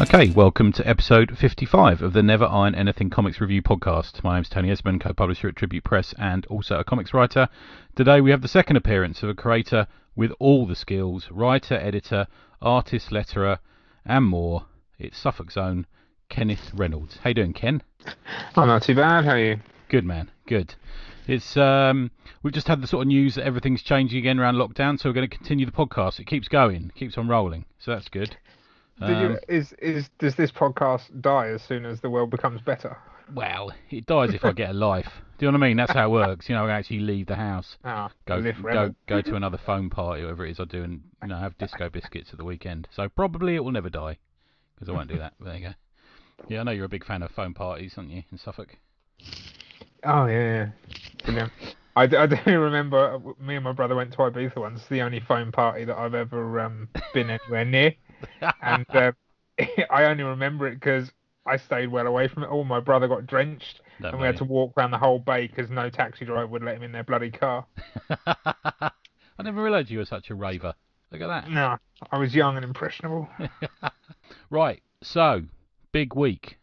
Okay, welcome to episode 55 of the Never Iron Anything Comics Review podcast. My name's Tony Esmond, co-publisher at Tribute Press and also a comics writer. Today we have the second appearance of a creator with all the skills, writer, editor, artist, letterer, and more. It's Suffolk's own Kenneth Reynolds. How you doing, Ken? I'm not too bad. How are you? Good man, good. It's um, we've just had the sort of news that everything's changing again around lockdown, so we're going to continue the podcast. It keeps going, keeps on rolling, so that's good. Did you, Um, is is does this podcast die as soon as the world becomes better? Well, it dies if I get a life. Do you know what I mean? That's how it works. You know, I actually leave the house, Ah, go go go to another phone party, whatever it is I do, and you know have disco biscuits at the weekend. So probably it will never die because I won't do that. There you go. Yeah, I know you're a big fan of phone parties, aren't you, in Suffolk? Oh yeah, yeah. I, I do remember uh, me and my brother went to Ibiza once. The only phone party that I've ever um, been anywhere near, and uh, I only remember it because I stayed well away from it all. My brother got drenched, and we had to walk around the whole bay because no taxi driver would let him in their bloody car. I never realised you were such a raver. Look at that. No, I was young and impressionable. Right, so big week.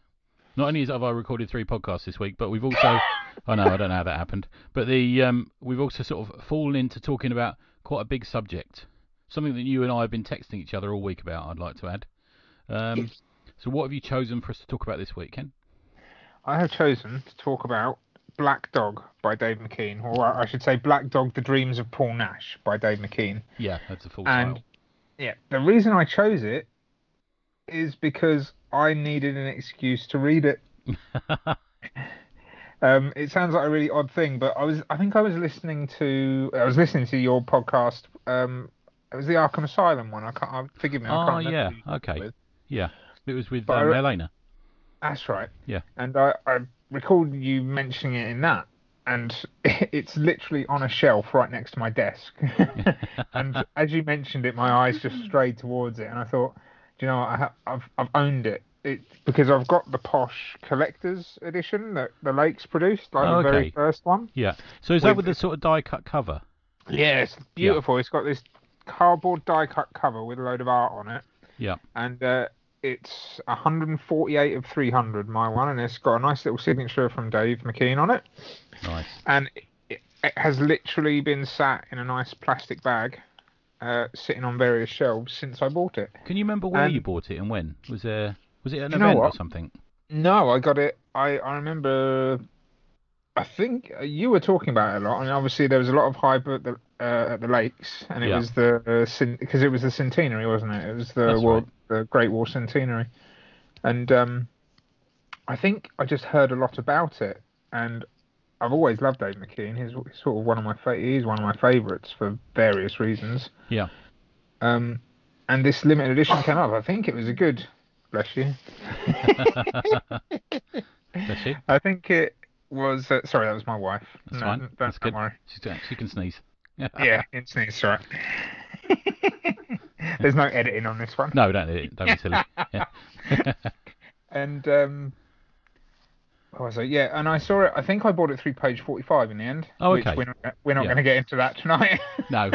Not only have I recorded three podcasts this week, but we've also I know I don't know how that happened, but the um, we've also sort of fallen into talking about quite a big subject, something that you and I have been texting each other all week about. I'd like to add. Um, so what have you chosen for us to talk about this week, Ken? I have chosen to talk about Black Dog by Dave McKean, or I should say Black Dog: The Dreams of Paul Nash by Dave McKean. Yeah, that's a full And title. yeah, the reason I chose it is because I needed an excuse to read it. Um, it sounds like a really odd thing, but I was I think I was listening to I was listening to your podcast. Um, it was the Arkham Asylum one. I can't I, forgive me. I Oh can't remember yeah, who you did it okay, with. yeah. It was with But I um, Elena. That's right. Yeah. And I, I recalled you mentioning it in that, and it's literally on a shelf right next to my desk. and as you mentioned it, my eyes just strayed towards it, and I thought, do you know, what? I ha- I've I've owned it. It because I've got the posh collector's edition that the Lakes produced, like Oh, the very first one. Yeah. So is that With- with the sort of die cut cover? Yeah, it's beautiful. It's got this cardboard die cut cover with a load of art on it. Yeah. and uh, it's 148 of 300 my one and it's got a nice little signature from dave mckean on it Nice. and it, it has literally been sat in a nice plastic bag uh, sitting on various shelves since i bought it Can you remember where And- you bought it and when? Was there was it an event or something? no i got it i, I remember i think uh, you were talking about it a lot and obviously there was a lot of hype at the uh, at the lakes and it Yeah. was the because it was the centenary wasn't it it was the That's war, the great war centenary and um i think i just heard a lot about it and i've always loved dave mckean he's sort of one of my fa- he's one of my favorites for various reasons Yeah. um and this limited edition came up i think it was a good bless you Bless you. i think it was uh, sorry that was my wife That's No, fine. don't, That's good. worry She's, she can sneeze. yeah, it's sneeze, right. There's no editing on this one. No, don't do it. Don't be silly. Yeah. And um, what was it? Yeah, and I saw it. I think I bought it through page 45 in the end. Oh, which okay. We're not, we're not Yeah. going to get into that tonight. no.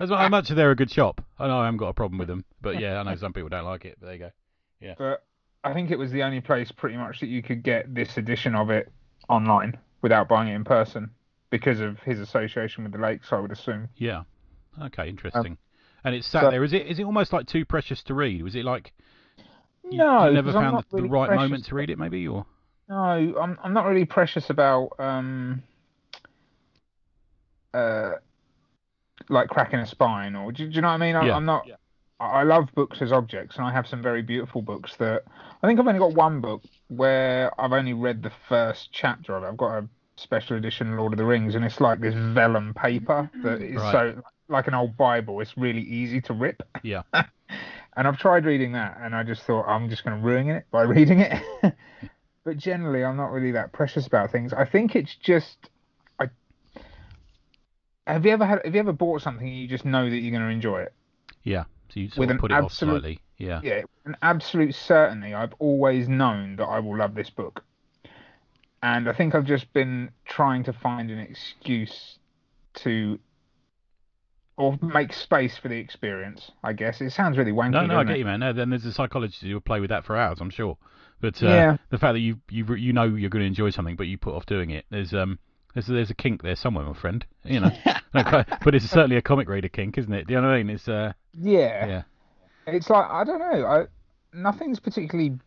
As much they're a good shop. I know I haven't got a problem with them, but yeah, I know some people don't like it. But there you go. Yeah. but I think it was the only place pretty much that you could get this edition of it online without buying it in person because of his association with the lakes. I would assume. Yeah. Okay, interesting. and it's sat so- there. Is it? Is it almost like too precious to read? Was it like you, No, you never 'cause I'm found not the, the right moment to read it? Maybe or No, I'm I'm not really precious about um uh like cracking a spine or do, do you know what I mean? I, Yeah. I'm not. Yeah. I I love books as objects, and I have some very beautiful books that I think I've only got one book where I've only read the first chapter of it. I've got a special edition Lord of the Rings, and it's like this vellum paper that mm. is Right. so like an old Bible. It's really easy to rip. Yeah. and I've tried reading that, and I just thought I'm just going to ruin it by reading it. but generally, I'm not really that precious about things. I think it's just I. Have you ever had? Have you ever bought something and you just know that you're going to enjoy it? yeah. So you sort With of put it off slightly. Yeah. Yeah, an absolute certainty. I've always known that I will love this book, and I think I've just been trying to find an excuse to or make space for the experience. I guess it sounds really wanky. No, no, I get it? you, man. No, then there's a psychologist who will play with that for hours, I'm sure. But uh, Yeah. the fact that you you you know you're going to enjoy something, but you put off doing it, there's um there's there's a kink there somewhere, my friend. You know, No, but it's certainly a comic reader kink, isn't it? Do you know what I mean? It's uh Yeah. yeah. It's like I don't know. I nothing's particularly.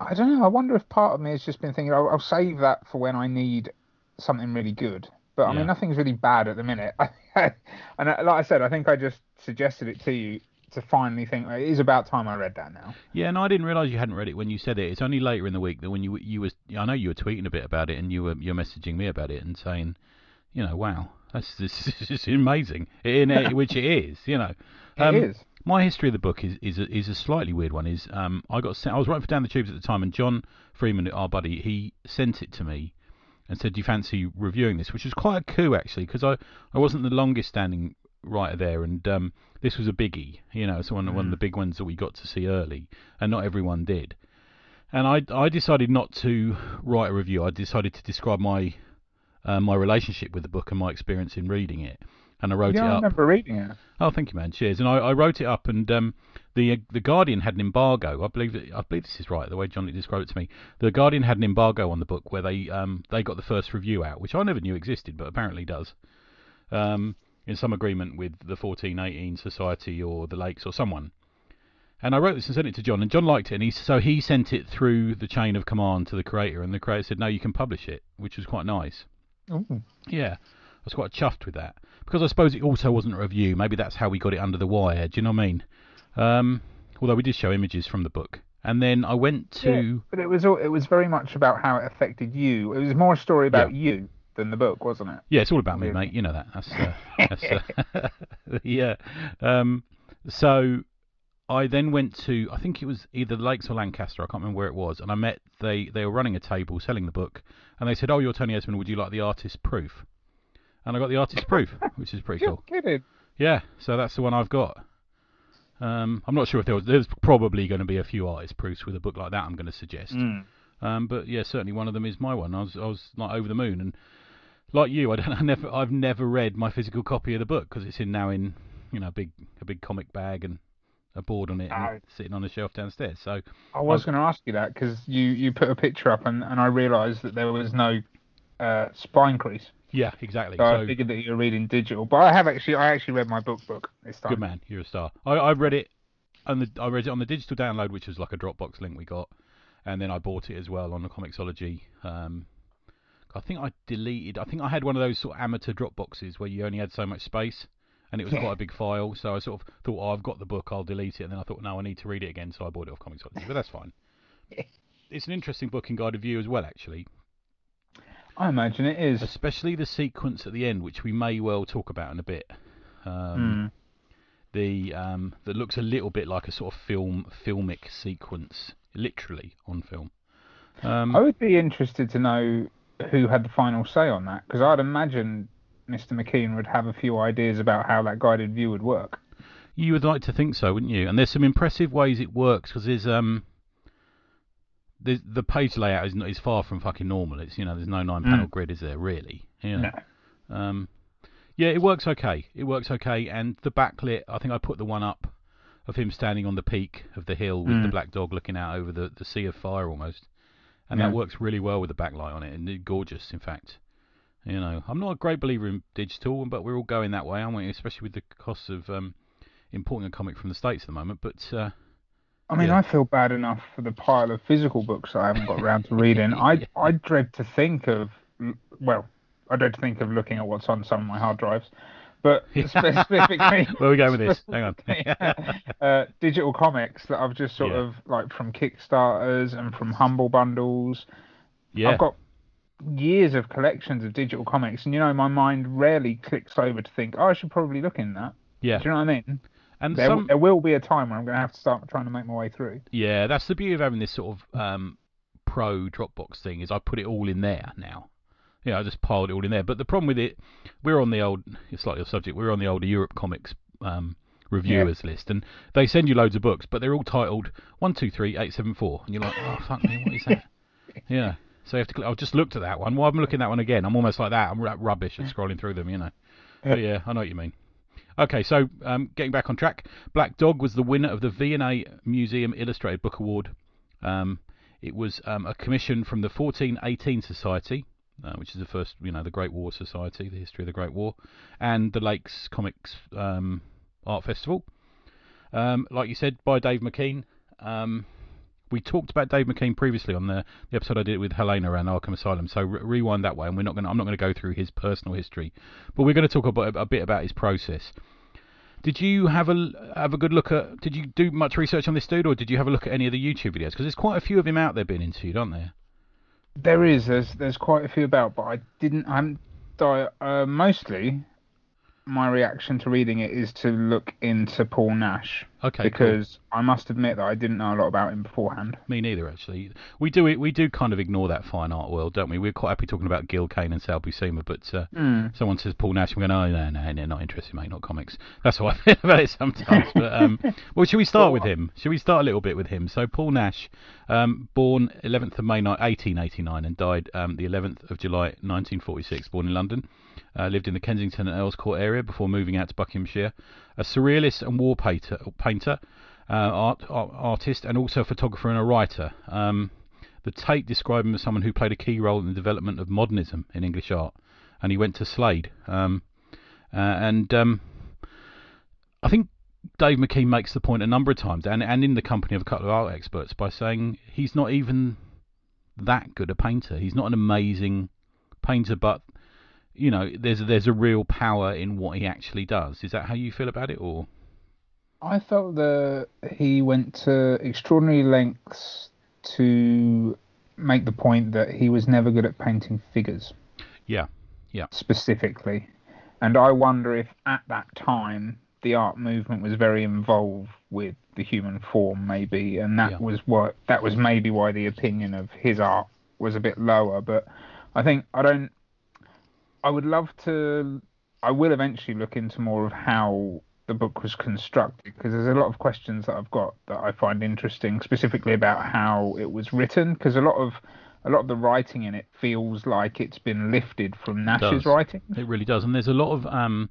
I don't know. I wonder if part of me has just been thinking I'll, I'll save that for when I need something really good. But I Yeah. mean, nothing's really bad at the minute. and uh, like I said, I think I just suggested it to you to finally think it is about time I read that now. Yeah, no, I didn't realise you hadn't read it when you said it. It's only later in the week that when you you was I know you were tweeting a bit about it and you were you're messaging me about it and saying, you know, wow, that's this, is amazing, in it, which it is, you know. Um, it is. My history of the book is is a, is a slightly weird one. Is um I got sent, I was writing for down the tubes at the time and John Freeman, our buddy, he sent it to me and said, "Do you fancy reviewing this?" Which was quite a coup actually because I I wasn't the longest standing writer there and um this was a biggie, you know, it's one one of the big ones that we got to see early and not everyone did. And I I decided not to write a review. I decided to describe my uh, my relationship with the book and my experience in reading it. And I wrote Yeah, it I up. remember reading it. Oh, thank you, man. Cheers. And I, I wrote it up, and um, the the Guardian had an embargo. I believe that, I believe this is right. The way Johnny described it to me, the Guardian had an embargo on the book where they um they got the first review out, which I never knew existed, but apparently does. Um, in some agreement with the 1418 Society or the Lakes or someone. And I wrote this and sent it to John, and John liked it, and he so he sent it through the chain of command to the creator, and the creator said, "No, you can publish it," which was quite nice. Ooh. Yeah, I was quite chuffed with that because I suppose it also wasn't a review. Maybe that's how we got it under the wire. Do you know what I mean? Um, although we did show images from the book, and then I went to Yeah, but it was all, it was very much about how it affected you. It was more a story about you than the book, wasn't it? yeah, it's all about me, mate. You know that. That's, uh, that's uh, yeah. Um, so I then went to I think it was either Lakes or Lancaster. I can't remember where it was, and I met they they were running a table selling the book, and they said, "Oh, you're Tony Esmond. Would you like the artist proof?" And I got the artist proof, which is pretty You're cool. kidding. Yeah, so that's the one I've got. Um, I'm not sure if there was. There's probably going to be a few artist proofs with a book like that. I'm going to suggest. Mm. Um, but yeah, certainly one of them is my one. I was I was like over the moon, and like you, I don't. I never. I've never read my physical copy of the book because it's in now in you know a big a big comic bag and a board on it and Oh. sitting on a shelf downstairs. So I was going to ask you that because you, you put a picture up and, and I realised that there was no uh, spine crease. Yeah, exactly. So, I figured that you were reading digital. But I have actually I actually read my book book this time. good man, you're a star. I I read it on the I read it on the digital download, which was like a Dropbox link we got, and then I bought it as well on the Comixology. Um, I think I deleted. I think I had one of those sort of amateur Dropboxes where you only had so much space, and it was Yeah. quite a big file. So I sort of thought, oh, I've got the book, I'll delete it, and then I thought, no, I need to read it again, so I bought it off Comixology. But that's fine. It's an interesting book in guided view as well, actually, I imagine it is. especially the sequence at the end, which we may well talk about in a bit. Um, Mm. the um, that looks a little bit like a sort of film filmic sequence, literally on film. Um, I would be interested to know who had the final say on that because I'd imagine Mr. McKean would have a few ideas about how that guided view would work. You would like to think so, wouldn't you? And there's some impressive ways it works because there's um, the page layout is not, is far from fucking normal. It's you know there's no nine panel Mm. grid, is there really? You know? No. Um, yeah, it works okay. It works okay, and the backlit. I think I put the one up of him standing on the peak of the hill with the Mm. black dog looking out over the, the sea of fire almost, and Yeah. that works really well with the backlight on it, and it's gorgeous, in fact. You know, I'm not a great believer in digital, but we're all going that way, aren't we? Especially with the costs of um, importing a comic from the states at the moment. But uh, I mean, Yeah. I feel bad enough for the pile of physical books I haven't got around to reading. I Yeah. I dread to think of, well, I dread to think of looking at what's on some of my hard drives, but specifically, where are we going with this? Hang on. uh, digital comics that I've just sort of like from Kickstarters and from Humble Bundles. yeah, I've got years of collections of digital comics, and you know, my mind rarely clicks over to think, oh, I should probably look in that. yeah, Do you know what I mean? And There, some there will be a time where I'm going to have to start trying to make my way through. Yeah, that's the beauty of having this sort of um, pro Dropbox thing is I put it all in there now. Yeah, I just piled it all in there. But the problem with it, we're on the old, it's slightly off subject, we're on the older Europe Comics um, reviewers list, and they send you loads of books, but they're all titled one two three eight seven four, and you're like, oh fuck me, what is that? yeah. So you have to. Click, I've just looked at that one. Well, I'm looking at that one again. I'm almost like that. I'm ru- rubbish at scrolling through them, you know. But yeah, I know what you mean. Okay, so um, getting back on track, Black Dog was the winner of the V&A Museum Illustrated Book Award. Um, it was um, a commission from the 1418 Society, uh, which is the first, you know, the Great War Society, the history of the Great War, and the Lakes Comics um, Art Festival. Um, like you said, by Dave McKean. We talked about Dave McKean previously on the, the episode I did with Helena around Arkham Asylum. So re- rewind that way, and we're not going. I'm not going to go through his personal history, but we're going to talk about, a bit about his process. Did you have a have a good look at? Did you do much research on this dude, or did you have a look at any of the YouTube videos? Because there's quite a few of him out there being interviewed, aren't there? There is. There's there's quite a few about, but I didn't. I'm uh, mostly my reaction to reading it is to look into Paul Nash. Okay. Because cool. I must admit that I didn't know a lot about him beforehand. Me neither, actually. We do we do kind of ignore that fine art world, don't we? We're quite happy talking about Gil Kane and Sal Buscema, but uh, mm. someone says Paul Nash, and we're going, oh no, no, no, not interested, mate, not comics. That's how I feel about it sometimes. but um, well, should we start with him? Should we start a little bit with him? So Paul Nash, um, born 11th of May 1889 and died um, the 11th of July 1946, born in London. Uh, lived in the Kensington and Earls Court area before moving out to Buckinghamshire. A surrealist and war painter, painter uh, art, art, artist, and also a photographer and a writer. Um, the Tate described him as someone who played a key role in the development of modernism in English art, and he went to Slade. Um, uh, and um, I think Dave McKean makes the point a number of times, and, and in the company of a couple of art experts, by saying he's not even that good a painter. He's not an amazing painter, but you know, there's there's a real power in what he actually does. Is that how you feel about it, or? I felt that he went to extraordinary lengths to make the point that he was never good at painting figures. Yeah, yeah. Specifically, and I wonder if at that time the art movement was very involved with the human form, maybe, and that yeah. was what that was maybe why the opinion of his art was a bit lower. But I think I don't I would love to. I will eventually look into more of how the book was constructed because there's a lot of questions that I've got that I find interesting, specifically about how it was written. Because a lot of a lot of the writing in it feels like it's been lifted from Nash's writing. It really does, and there's a lot of um,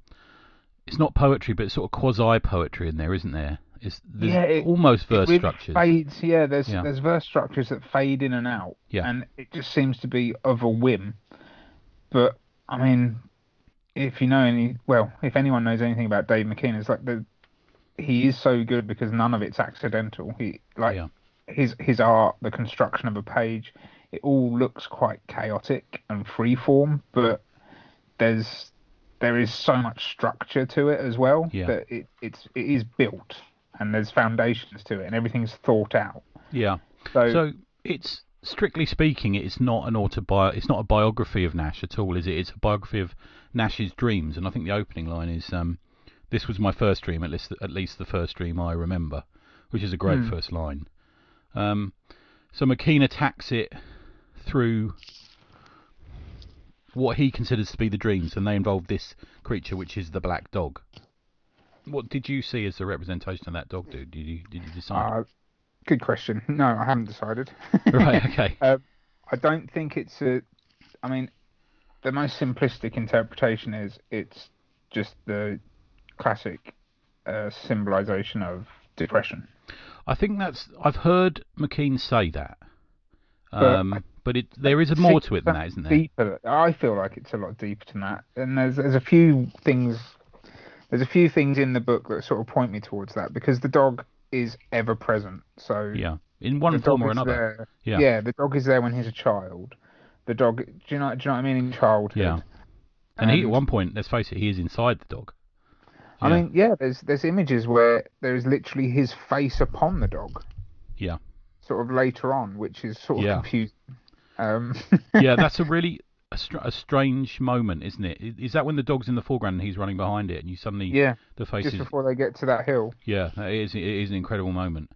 it's not poetry, but it's sort of quasi poetry in there, isn't there? It's yeah, it, almost verse it really structures. Fades, yeah, there's yeah. there's verse structures that fade in and out. Yeah. and it just seems to be of a whim. But I mean, if you know any, well, if anyone knows anything about Dave McKean, it's like the he is so good because none of it's accidental. He like yeah. his his art, the construction of a page, it all looks quite chaotic and freeform, but there's there is so much structure to it as well yeah. that it it's it is built and there's foundations to it and everything's thought out. Yeah. So, so it's strictly speaking, it's not an autobi- It's not a biography of Nash at all, is it? It's a biography of Nash's dreams, and I think the opening line is, um, "This was my first dream, at least, at least the first dream I remember," which is a great mm. first line. Um, so McKean attacks it through what he considers to be the dreams, and they involve this creature, which is the black dog. What did you see as the representation of that dog, dude? Did you did you decide? Uh, Good question. No, I haven't decided. right. Okay. uh, I don't think it's a. I mean, the most simplistic interpretation is it's just the classic uh, symbolization of depression. I think that's. I've heard McKean say that. Um, but, but it there is more to it than that, isn't there? Deeper. I feel like it's a lot deeper than that, and there's there's a few things. There's a few things in the book that sort of point me towards that because the dog is ever present. So yeah, in one form or another. There. Yeah, yeah. The dog is there when he's a child. The dog. Do you know? Do you know what I mean? In childhood. Yeah. And, and he, at one point, let's face it, he is inside the dog. Yeah. I mean, yeah. There's there's images where there is literally his face upon the dog. Yeah. Sort of later on, which is sort of yeah. confusing. Um. yeah, that's a really a, str- a, strange moment, isn't it? Is that when the dog's in the foreground and he's running behind it, and you suddenly yeah the face just before they get to that hill? Yeah, it is. It is an incredible moment.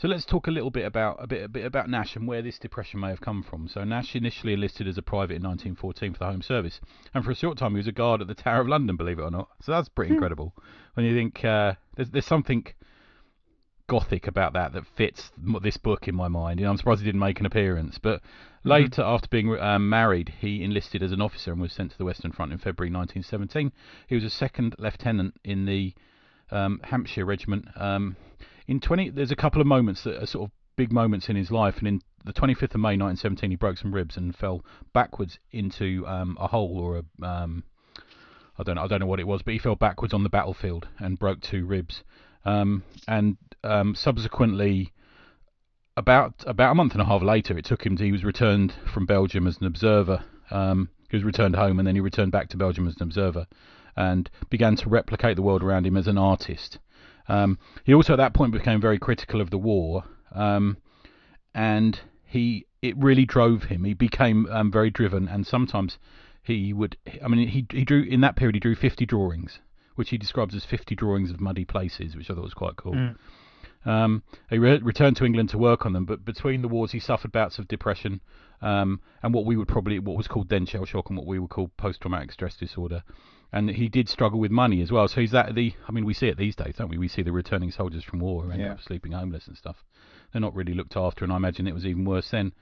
So let's talk a little bit about a bit a bit about Nash and where this depression may have come from. So Nash initially enlisted as a private in 1914 for the Home Service, and for a short time he was a guard at the Tower of London, believe it or not. So that's pretty hmm. incredible when you think uh, there's there's something gothic about that that fits this book in my mind. You know, I'm surprised he didn't make an appearance. But. Later, after being um, married, he enlisted as an officer and was sent to the Western Front in February 1917. He was a second lieutenant in the um, Hampshire Regiment. Um, in 20, there's a couple of moments that are sort of big moments in his life, and in the 25th of May 1917, he broke some ribs and fell backwards into um, a hole or a um, I don't know, I don't know what it was, but he fell backwards on the battlefield and broke two ribs. Um, and um, subsequently, about about a month and a half later, it took him. To, he was returned from Belgium as an observer. Um, he was returned home, and then he returned back to Belgium as an observer, and began to replicate the world around him as an artist. Um, he also, at that point, became very critical of the war, um, and he it really drove him. He became um, very driven, and sometimes he would. I mean, he he drew in that period. He drew 50 drawings, which he describes as 50 drawings of muddy places, which I thought was quite cool. Mm. Um, he re- returned to England to work on them, but between the wars, he suffered bouts of depression um, and what we would probably what was called then shell shock and what we would call post-traumatic stress disorder. And he did struggle with money as well. So he's that the. I mean, we see it these days, don't we? We see the returning soldiers from war who end Yeah. up sleeping homeless and stuff. They're not really looked after, and I imagine it was even worse then.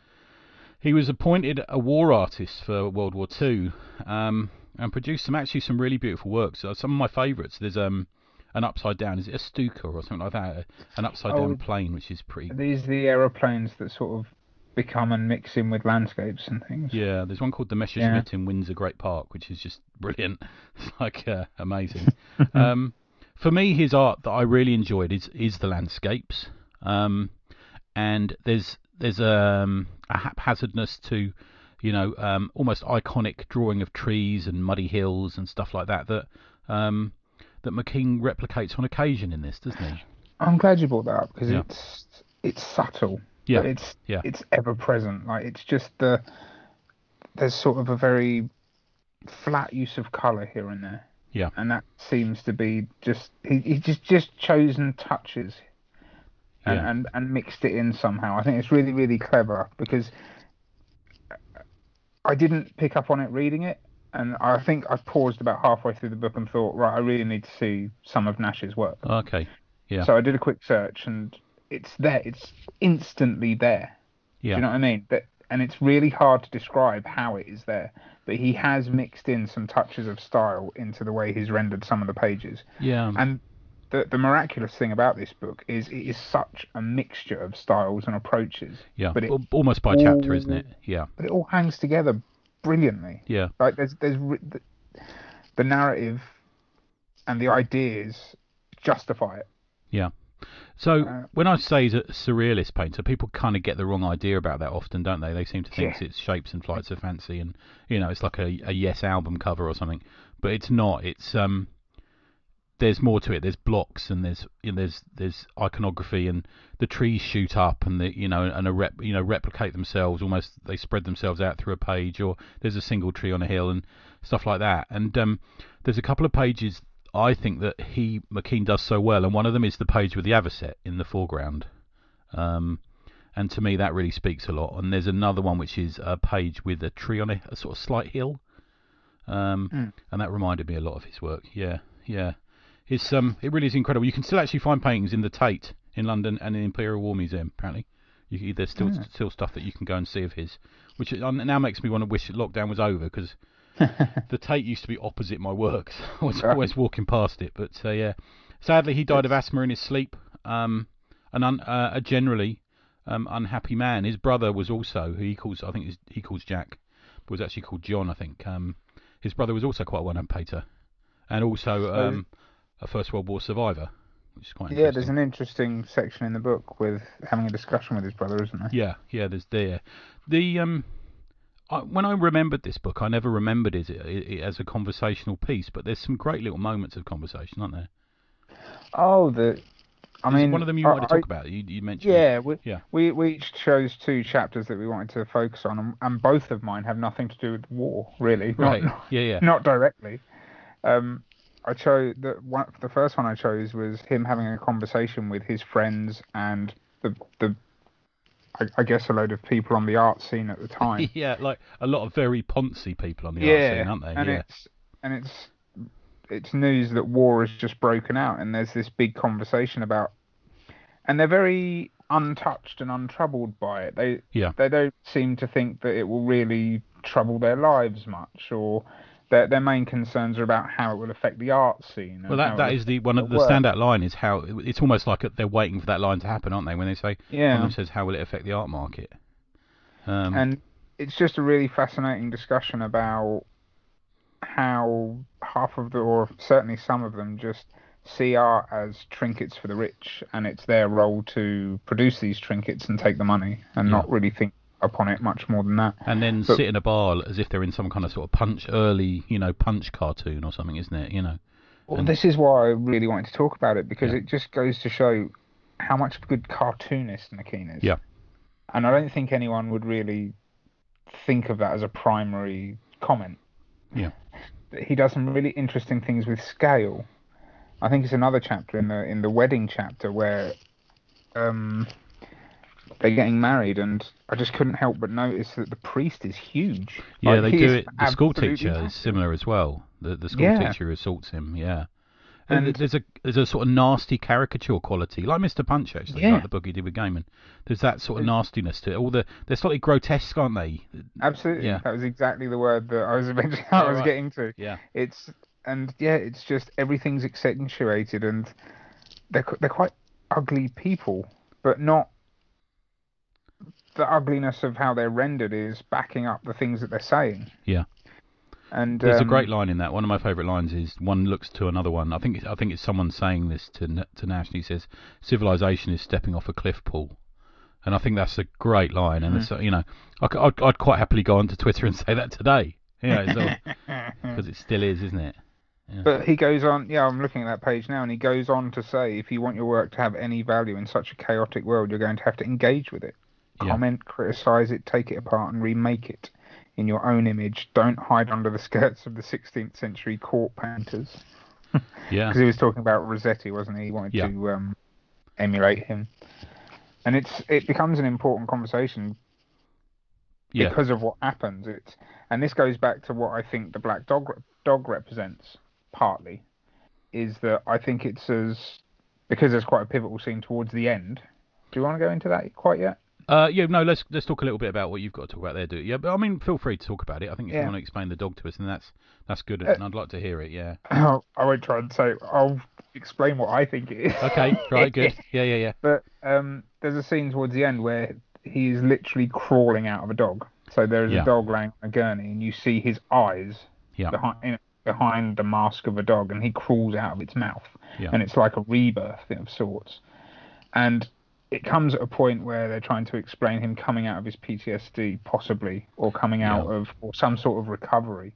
He was appointed a war artist for World War Two, um, and produced some actually some really beautiful works. Uh, some of my favourites. There's um an upside down. Is it a Stuka or something like that? An upside Oh. down plane, which is pretty. Are these the aeroplanes that sort of become and mix in with landscapes and things? Yeah, there's one called the Messerschmitt in Windsor Great Park, which is just brilliant. It's like uh, amazing. um, for me, his art that I really enjoyed is is the landscapes, um, and there's there's um, a haphazardness to, you know, um, almost iconic drawing of trees and muddy hills and stuff like that that um, that McKean replicates on occasion in this, doesn't he? I'm glad you brought that up because Yeah. it's it's subtle. Yeah, but it's yeah. it's ever present. Like it's just the there's sort of a very flat use of color here and there. Yeah. And that seems to be just he, he just just chosen touches and, Yeah. and and mixed it in somehow. I think it's really really clever because I didn't pick up on it reading it. And I think I paused about halfway through the book and thought, right, I really need to see some of Nash's work. Okay. Yeah. So I did a quick search, and it's there. It's instantly there. Yeah. Do you know what I mean? That, and it's really hard to describe how it is there. But he has mixed in some touches of style into the way he's rendered some of the pages. yeah. And the the miraculous thing about this book is it is such a mixture of styles and approaches. yeah. but it Almost by chapter, isn't it? Yeah. But it all hangs together brilliantly. Yeah. Like there's there's the, the narrative and the ideas justify it. Yeah. So Uh, when I say he's a surrealist painter, people kind of get the wrong idea about that often, don't they? They seem to think Yeah. it's shapes and flights of fancy, and you know, it's like a, a Yes album cover or something. But it's not. It's um, there's more to it. There's blocks and there's you know, there's there's iconography and the trees shoot up and the you know and a rep you know replicate themselves almost. They spread themselves out through a page, or there's a single tree on a hill and stuff like that. And um, there's a couple of pages I think that he McKean does so well, and one of them is the page with the Avocet in the foreground. Um, and to me, that really speaks a lot. And there's another one which is a page with a tree on it, a sort of slight hill. Um, Mm. and that reminded me a lot of his work. Yeah, yeah. It's um, it really is incredible. You can still actually find paintings in the Tate in London and in the Imperial War Museum. Apparently, you, there's still Yeah. still stuff that you can go and see of his, which now makes me want to wish lockdown was over because the Tate used to be opposite my work. So I was Right. always walking past it. But uh, yeah, sadly he died of asthma in his sleep. Um, an un, uh, a generally um, unhappy man. His brother was also who he calls I think he calls Jack, but was actually called John. I think. Um, his brother was also quite a well-known painter, and also So- um, a First World War survivor, which is quite Yeah, there's an interesting section in the book with having a discussion with his brother, isn't there? Yeah, yeah. There's there. The um, I, when I remembered this book, I never remembered it, it, it as a conversational piece. But there's some great little moments of conversation, aren't there? Oh, the. I mean, one of them you I- wanted to I- talk about. You, you mentioned. Yeah, we, Yeah. we we each chose two chapters that we wanted to focus on, and, and both of mine have nothing to do with war, really. Right. Not, Yeah, yeah. not directly. Um, I chose the one. The first one I chose was him having a conversation with his friends and the the. I, I guess a load of people on the art scene at the time. yeah, like a lot of very poncy people on the art scene, aren't they? and yeah. it's and it's it's news that war has just broken out, and there's this big conversation about and they're very untouched and untroubled by it. They Yeah. they don't seem to think that it will really trouble their lives much, or their their main concerns are about how it will affect the art scene. Well, that that is the one of the work. standout line is how it's almost like they're waiting for that line to happen, aren't they? When they say one Yeah. them says how will it affect the art market? Um, and it's just a really fascinating discussion about how half of the, or certainly some of them, just see art as trinkets for the rich, and it's their role to produce these trinkets and take the money, and Yeah. not really think upon it much more than that. and then but- sit in a bar as if they're in some kind of sort of punch early, you know, punch cartoon or something, isn't it? You know. Well, And- this is why I really wanted to talk about it because Yeah. it just goes to show how much a good cartoonist McKean is. Yeah. And I don't think anyone would really think of that as a primary comment. Yeah. He does some really interesting things with scale. I think it's another chapter in the in the wedding chapter where um they're getting married and I just couldn't help but notice that the priest is huge. Yeah, Like, they do it. The school teacher is similar as well. The the school Yeah. teacher assaults him. Yeah. And And- there's a there's a sort of nasty caricature quality, like Mr. Punch actually, Yeah. like the book he did with Gaiman. There's that sort of nastiness to it. All the they're slightly grotesque, aren't they? Absolutely. Yeah. That was exactly the word that I was eventually I was right. getting to. Yeah. It's and yeah, it's just everything's accentuated and they're they're quite ugly people, but not the ugliness of how they're rendered is backing up the things that they're saying. Yeah. And There's a um, great line in that. One of my favourite lines is one looks to another one. I think it's, I think it's someone saying this to to Nash. And he says, "Civilization is stepping off a cliff, Paul." And I think that's a great line. And it's, uh, you know, I, c- I'd, I'd quite happily go onto Twitter and say that today. Yeah, because it still is, isn't it? But he goes on, yeah, I'm looking at that page now, and he goes on to say, if you want your work to have any value in such a chaotic world, you're going to have to engage with it. Yeah. Comment, criticize it, take it apart, and remake it in your own image. Don't hide under the skirts of the 16th century court painters. Yeah. Because he was talking about Rossetti, wasn't he? He wanted Yeah. to um, emulate him. And it's it becomes an important conversation Yeah. because of what happens. It's and this goes back to what I think the black dog dog represents partly is that I think it's as because there's quite a pivotal scene towards the end. Do you want to go into that quite yet? Uh, yeah, no, let's let's talk a little bit about what you've got to talk about there, do it. Yeah, but I mean, feel free to talk about it. I think if you want to explain the dog to us, then that's that's good, Uh, and I'd like to hear it. Yeah. I won't try and say. I'll explain what I think it is. Okay. Right. Good. Yeah. Yeah. Yeah. But um, there's a scene towards the end where he is literally crawling out of a dog. So there is Yeah. a dog laying on a gurney, and you see his eyes Yeah. behind you behind the mask of a dog, and he crawls out of its mouth, Yeah. and it's like a rebirth of sorts. And it comes at a point where they're trying to explain him coming out of his PTSD, possibly, or coming out Yeah. of or some sort of recovery.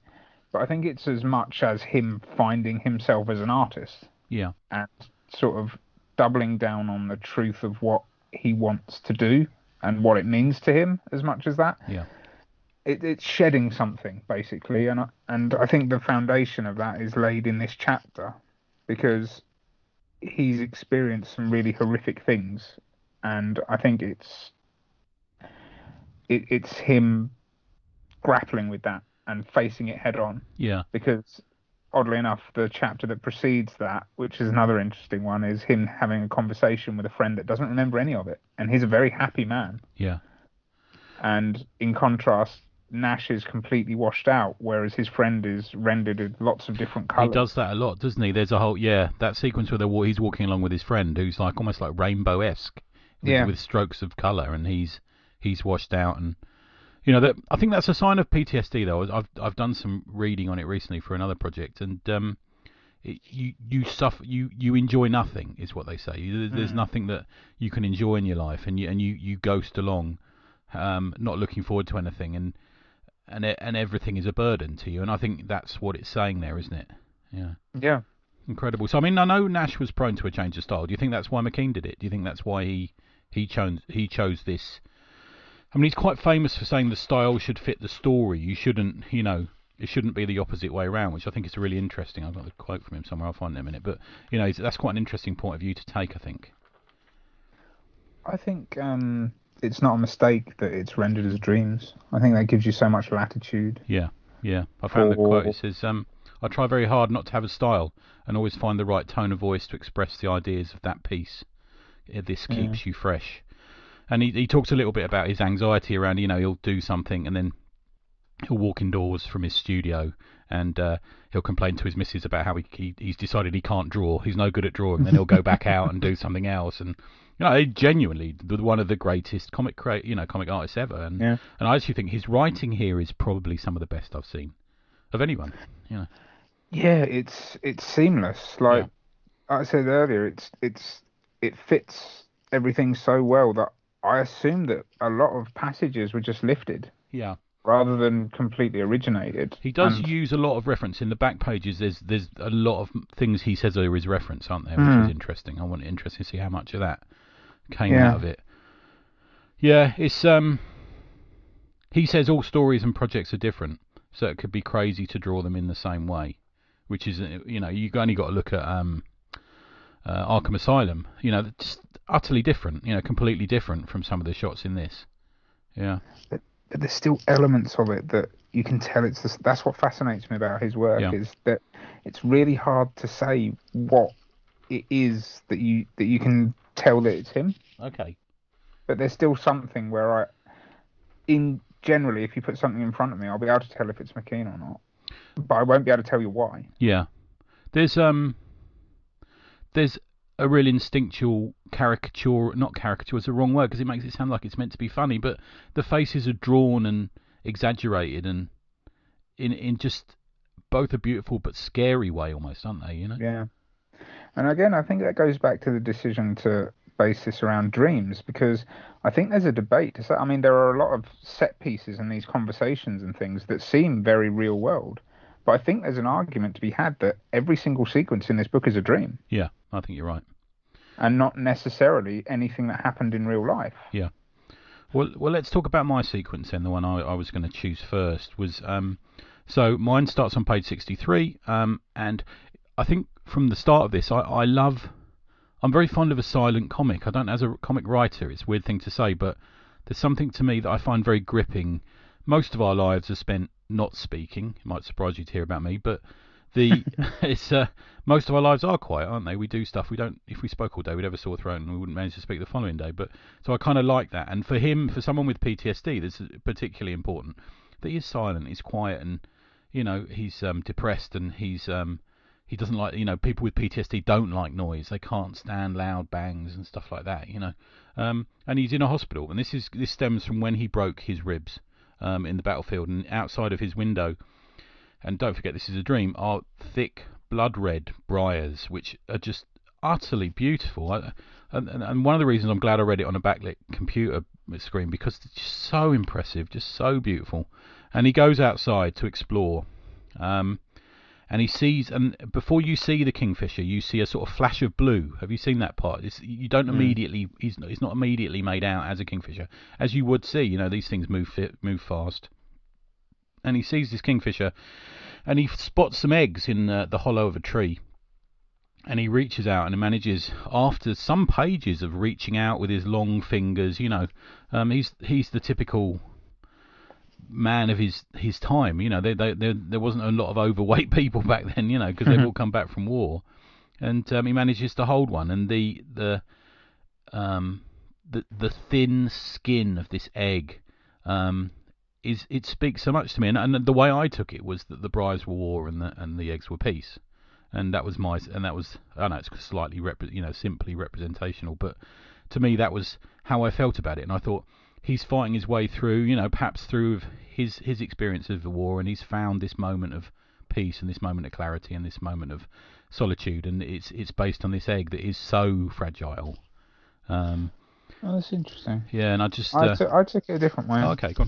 But I think it's as much as him finding himself as an artist Yeah. and sort of doubling down on the truth of what he wants to do and what it means to him as much as that. Yeah. It, it's shedding something basically, and I, and I think the foundation of that is laid in this chapter because he's experienced some really horrific things, and I think it's it, it's him grappling with that and facing it head on Yeah. because oddly enough, the chapter that precedes that, which is another interesting one, is him having a conversation with a friend that doesn't remember any of it, and he's a very happy man. Yeah. And in contrast, Nash is completely washed out, whereas his friend is rendered in lots of different colours. He does that a lot, doesn't he? There's a whole yeah that sequence where he's walking along with his friend, who's like almost like rainbow esque, with, Yeah. with strokes of colour, and he's he's washed out, and you know that I think that's a sign of PTSD though. I've I've done some reading on it recently for another project, and um, it, you you suffer you you enjoy nothing is what they say. You, there's Mm. nothing that you can enjoy in your life, and you and you you ghost along, um, not looking forward to anything, and and it, and everything is a burden to you, and I think that's what it's saying there, isn't it? Yeah. Yeah. Incredible. So I mean, I know Nash was prone to a change of style. Do you think that's why McKean did it? Do you think that's why he he chose he chose this? I mean, he's quite famous for saying the style should fit the story. You shouldn't, you know, it shouldn't be the opposite way around, which I think is really interesting. I've got the quote from him somewhere. I'll find it in a minute. But you know, that's quite an interesting point of view to take. I think. I think um, it's not a mistake that it's rendered as dreams. I think that gives you so much latitude. Yeah, yeah. I found the quote. It says, um, "I try very hard not to have a style, and always find the right tone of voice to express the ideas of that piece. Uh, this keeps you fresh. And he he talks a little bit about his anxiety around you know he'll do something and then he'll walk indoors from his studio and uh, he'll complain to his missus about how he, he he's decided he can't draw. He's no good at drawing. Then he'll go back out and do something else. And you know, he genuinely one of the greatest comic crea- you know comic artists ever. And Yeah. and I actually think his writing here is probably some of the best I've seen of anyone. You know. Yeah, it's it's seamless. Like I said earlier, it's it's it fits everything so well that I assume that a lot of passages were just lifted Yeah. rather than completely originated. He does And- use a lot of reference in the back pages. There's there's a lot of things he says are his reference, aren't there? Which Mm. is interesting. I want interesting to see how much of that came Yeah. out of it. Yeah, it's um. He says all stories and projects are different, so it could be crazy to draw them in the same way, which is you know you've only got to look at um, uh, Arkham Asylum. You know, just utterly different. You know, completely different from some of the shots in this. Yeah. but there's still elements of it that you can tell it's the, that's what fascinates me about his work Yeah. is that it's really hard to say what it is that you that you can tell that it's him Okay. but there's still something where I in generally if you put something in front of me I'll be able to tell if it's McKean or not but I won't be able to tell you why Yeah, there's um, there's a real instinctual caricature. Not caricature is the wrong word because it makes it sound like it's meant to be funny, but the faces are drawn and exaggerated and in in just both a beautiful but scary way almost, aren't they? You know? Yeah. And again, I think that goes back to the decision to base this around dreams because I think there's a debate I mean, there are a lot of set pieces in these conversations and things that seem very real world. But I think there's an argument to be had that every single sequence in this book is a dream Yeah, I think you're right. and not necessarily anything that happened in real life. Yeah. Well, well, let's talk about my sequence then. The one I, I was going to choose first was um, so mine starts on page sixty-three, um, and I think from the start of this, I, I love. I'm very fond of a silent comic. I don't, as a comic writer, it's a weird thing to say, but there's something to me that I find very gripping. Most of our lives are spent not speaking. It might surprise you to hear about me, but the it's uh, most of our lives are quiet, aren't they? We do stuff we don't. If we spoke all day, we'd have a sore throat and we wouldn't manage to speak the following day. But so I kind of like that. And for him, for someone with PTSD, this is particularly important that he's silent, he's quiet, and you know he's um, depressed and he's um, he doesn't like you know people with PTSD don't like noise. They can't stand loud bangs and stuff like that. You know, um, and he's in a hospital. And this is this stems from when he broke his ribs um, in the battlefield and outside of his window and don't forget this is a dream, are thick blood red briars, which are just utterly beautiful. I, and, and- one of the reasons I'm glad I read it on a backlit computer screen because it's just so impressive, just so beautiful. And he goes outside to explore, um, and he sees, and before you see the kingfisher, you see a sort of flash of blue. Have you seen that part? It's, you don't immediately, he's not, he's not immediately made out as a kingfisher, as you would see. You know, these things move fit, move fast. And he sees this kingfisher, and he spots some eggs in uh, the hollow of a tree. And he reaches out and he manages, after some pages of reaching out with his long fingers, you know, um, he's he's the typical man of his his time. You know, they, they, there there wasn't a lot of overweight people back then, you know, because they've all come back from war, and um, he manages to hold one, and the the um the the thin skin of this egg um is it speaks so much to me, and, and the way I took it was that the briars were war and the and the eggs were peace, and that was my and that was I know it's slightly repre- you know simply representational, but to me that was how I felt about it, and I thought he's fighting his way through, you know, perhaps through his his experience of the war, and he's found this moment of peace and this moment of clarity and this moment of solitude, and it's it's based on this egg that is so fragile. Um, Oh, that's interesting. yeah, and I just I, uh, took took it a different way. oh, okay, go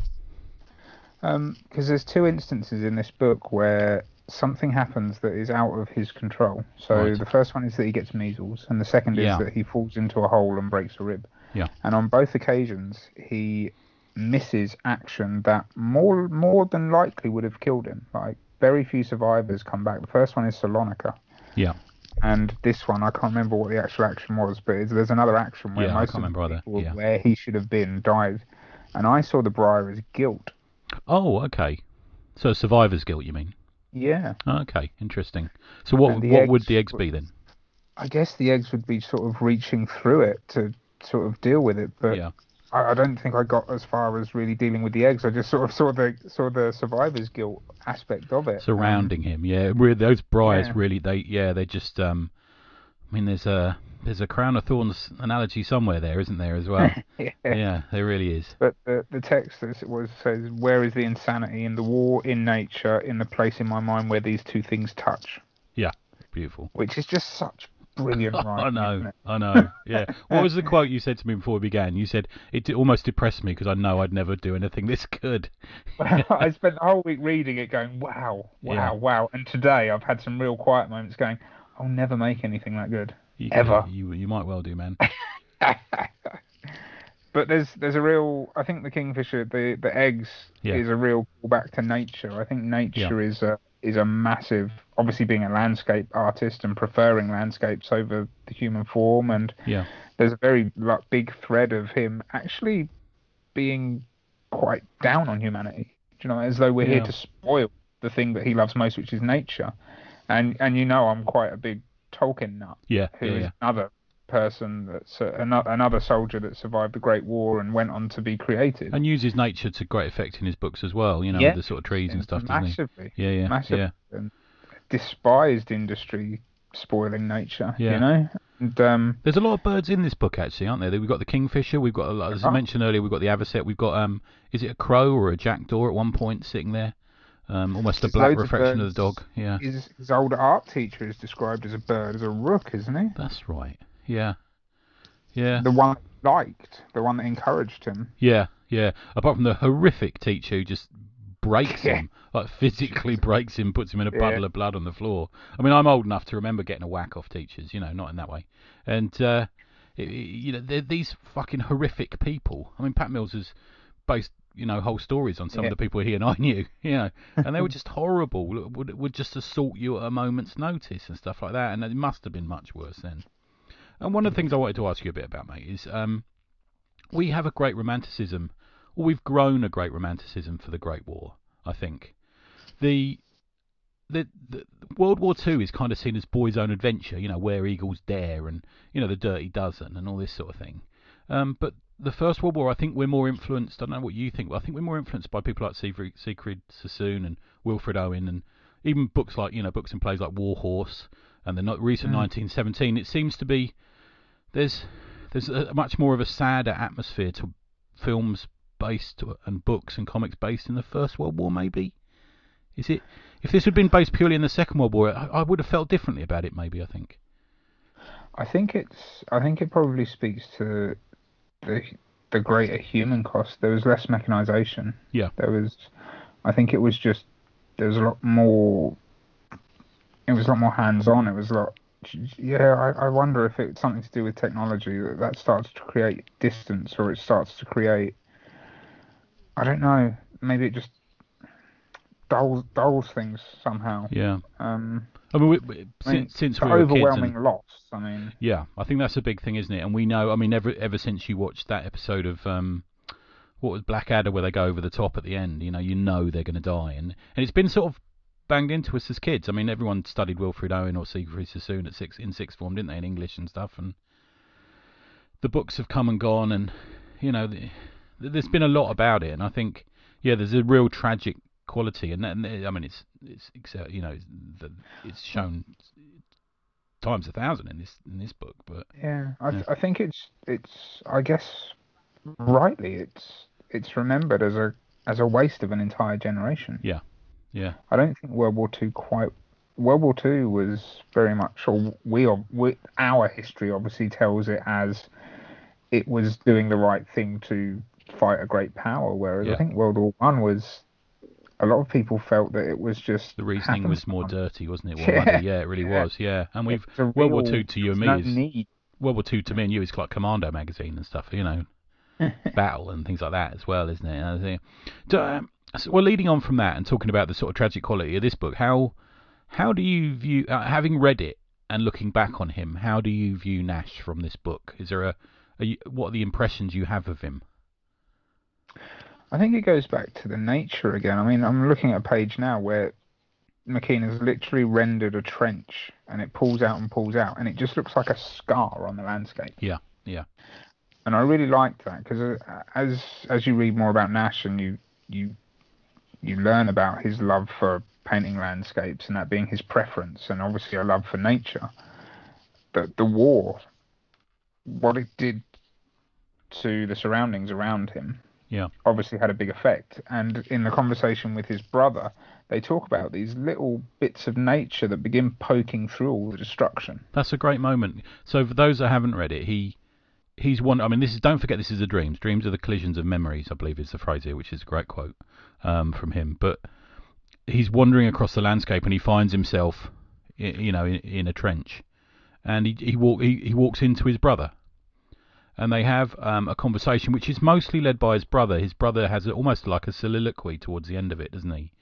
on. because there's two instances in this book where something happens that is out of his control. So Right. the first one is that he gets measles, and the second Yeah. is that he falls into a hole and breaks a rib. Yeah. And on both occasions, he misses action that more more than likely would have killed him. Like very few survivors come back. The first one is Salonika. Yeah. And this one, I can't remember what the actual action was, but there's another action where Yeah, I most of the people Yeah. where he should have been died. And I saw the briar as guilt. Oh, okay. So survivor's guilt, you mean? Yeah. Okay, interesting. So what what would the eggs be then? I guess the eggs would be sort of reaching through it to sort of deal with it, but Yeah. I, I don't think I got as far as really dealing with the eggs. I just sort of saw the saw the survivor's guilt aspect of it. surrounding him. Yeah, really, those briars Yeah. really they yeah they just um, I mean there's a there's a crown of thorns analogy somewhere there, isn't there as well? Um, yeah. yeah, there really is. But the, the text is- was says, "Where is the insanity in the war, in nature, in the place in my mind where these two things touch?" Yeah, beautiful. Which is just such brilliant writing. I know. I know. Yeah. What was the quote you said to me before we began? You said it almost depressed me because I know I'd never do anything this good. I spent the whole week reading it, going, "Wow, wow, Yeah. wow." And today I've had some real quiet moments, going, "I'll never make anything that good." You, Ever. You you might well do, man. but there's there's a real I think the kingfisher the the eggs Yeah. is a real callback to nature. I think nature is a is a massive obviously being a landscape artist and preferring landscapes over the human form and Yeah. there's a very like, big thread of him actually being quite down on humanity. Do you know as though we're Yeah. here to spoil the thing that he loves most which is nature. And and you know I'm quite a big Tolkien nut Yeah. who Yeah. is yeah. another person that's uh, another soldier that survived the Great War and went on to be creative. And uses nature to great effect in his books as well. You know, Yeah. the sort of trees and stuff, massively, Yeah. Yeah. massively, Yeah. and despised industry spoiling nature. Yeah. You know, and um, There's a lot of birds in this book, actually, aren't there? We've got the kingfisher. We've got, lot- as I mentioned earlier, we've got the avocet. We've got, um, is it a crow or a jackdaw at one point sitting there? Um, almost a black loads of reflection of, the dog. Yeah, his his old art teacher is described as a bird, as a rook, isn't he? that's right. Yeah, yeah, The one liked, the one that encouraged him. yeah, yeah. Apart from the horrific teacher who just breaks Yeah. him, like physically breaks him, puts him in a Yeah. puddle of blood on the floor. I mean, I'm old enough to remember getting a whack off teachers. You know, not in that way. And uh, it, you know, they're these fucking horrific people. I mean, Pat Mills has based you know whole stories on some Yeah. of the people he and I knew. You know, and they were just horrible. Would would just assault you at a moment's notice and stuff like that. And it must have been much worse then. And one of the things I wanted to ask you a bit about, mate, is um, we have a great romanticism, or we've grown a great romanticism for the Great War. I think the the, the World War Two is kind of seen as boys' own adventure, you know, where eagles dare, and you know the Dirty Dozen, and all this sort of thing. Um, but the First World War, I think we're more influenced. I don't know what you think, but I think we're more influenced by people like Siegfried, Siegfried Sassoon and Wilfred Owen, and even books like you know books and plays like War Horse and the recent Mm. 1917. It seems to be there's there's a much more of a sadder atmosphere to films based and books and comics based in the First World War. Maybe is it? If this had been based purely in the Second World War, I, I would have felt differently about it. Maybe I think. I think it's. I think it probably speaks to the the greater human cost. There was less mechanization. Yeah. There was. I think it was just. There was a lot more. It was a lot more hands on. It was a lot. Yeah, I, I wonder if it's something to do with technology that that starts to create distance, or it starts to create. I don't know. Maybe it just dulls dulls things somehow. Yeah. Um, I mean, we, we, I mean, since, since we were kids and- overwhelming loss. I mean, Yeah, I think that's a big thing, isn't it? And we know, I mean, ever ever since you watched that episode of um, what was Blackadder, where they go over the top at the end, you know, you know they're going to die, and and it's been sort of banged into us as kids. I mean, everyone studied Wilfred Owen or Siegfried Sassoon at six in sixth form, didn't they, in English and stuff, and the books have come and gone, and you know, the, there's been a lot about it, and I think, yeah, there's a real tragic quality, and, and I mean, it's it's uh, you know, it's, the- it's shown times a thousand in this in this book, but Yeah, I, Yeah. I think it's it's I guess rightly it's it's remembered as a as a waste of an entire generation. yeah, I don't think World War Two quite World War Two was very much or we, we our history obviously tells it as it was doing the right thing to fight a great power, whereas Yeah. I think World War One was a lot of people felt that it was just the reasoning was more dirty, wasn't it? Yeah. Yeah, it really Yeah. was. Yeah, and we've a World War real- Two to you and me no is need. World War Two to me and you is like Commando magazine and stuff. You know, battle and things like that as well, isn't it? And I think- Do, um, so, well, leading on from that and talking about the sort of tragic quality of this book, how how do you view, uh, having read it and looking back on him, how do you view Nash from this book? Is there a, you, what are the impressions you have of him? I think it goes back to the nature again. I mean, I'm looking at a page now where McKean has literally rendered a trench, and it pulls out and pulls out, and it just looks like a scar on the landscape. Yeah, yeah, And I really liked that because as as you read more about Nash and you you you learn about his love for painting landscapes and that being his preference, and obviously a love for nature. But the war, what it did to the surroundings around him, Yeah. obviously had a big effect. And in the conversation with his brother, they talk about these little bits of nature that begin poking through all the destruction. That's a great moment. So for those that haven't read it, he he's one. I mean, this is don't forget this is a dreams. Dreams are the collisions of memories. I believe is the phrase here, which is a great quote um, from him. But he's wandering across the landscape and he finds himself, you know, in, in a trench, and he he, walk, he he walks into his brother. And they have um, a conversation, which is mostly led by his brother. His brother has almost like a soliloquy towards the end of it, doesn't he?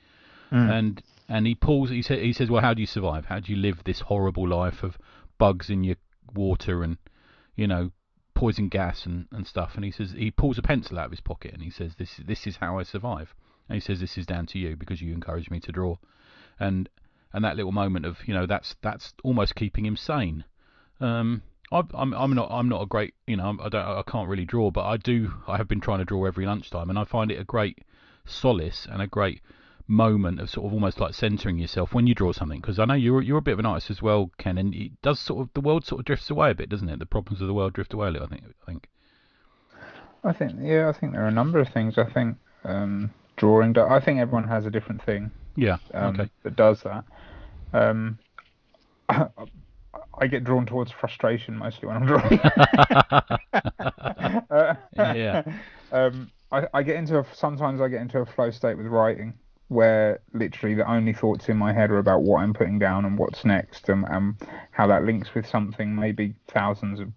and and he pulls. He said, he says, "Well, how do you survive? How do you live this horrible life of bugs in your water and you know poison gas and, and stuff?" And he says he pulls a pencil out of his pocket and he says, "This this is how I survive." And he says, "This is down to you because you encouraged me to draw," and and that little moment of you know that's that's almost keeping him sane. Um, I'm I'm not I'm not a great you know I don't I can't really draw, but I do I have been trying to draw every lunchtime, and I find it a great solace and a great moment of sort of almost like centering yourself when you draw something because I know you're you're a bit of an artist as well Ken and it does sort of the world sort of drifts away a bit doesn't it the problems of the world drift away a little I think I think I think, yeah, I think there are a number of things. I think um, drawing. I think everyone has a different thing yeah um, okay that does that. Um, I get drawn towards frustration mostly when I'm drawing. Uh, Yeah. Um, I, I get into a, sometimes I get into a flow state with writing where literally the only thoughts in my head are about what I'm putting down and what's next and, and how that links with something maybe thousands of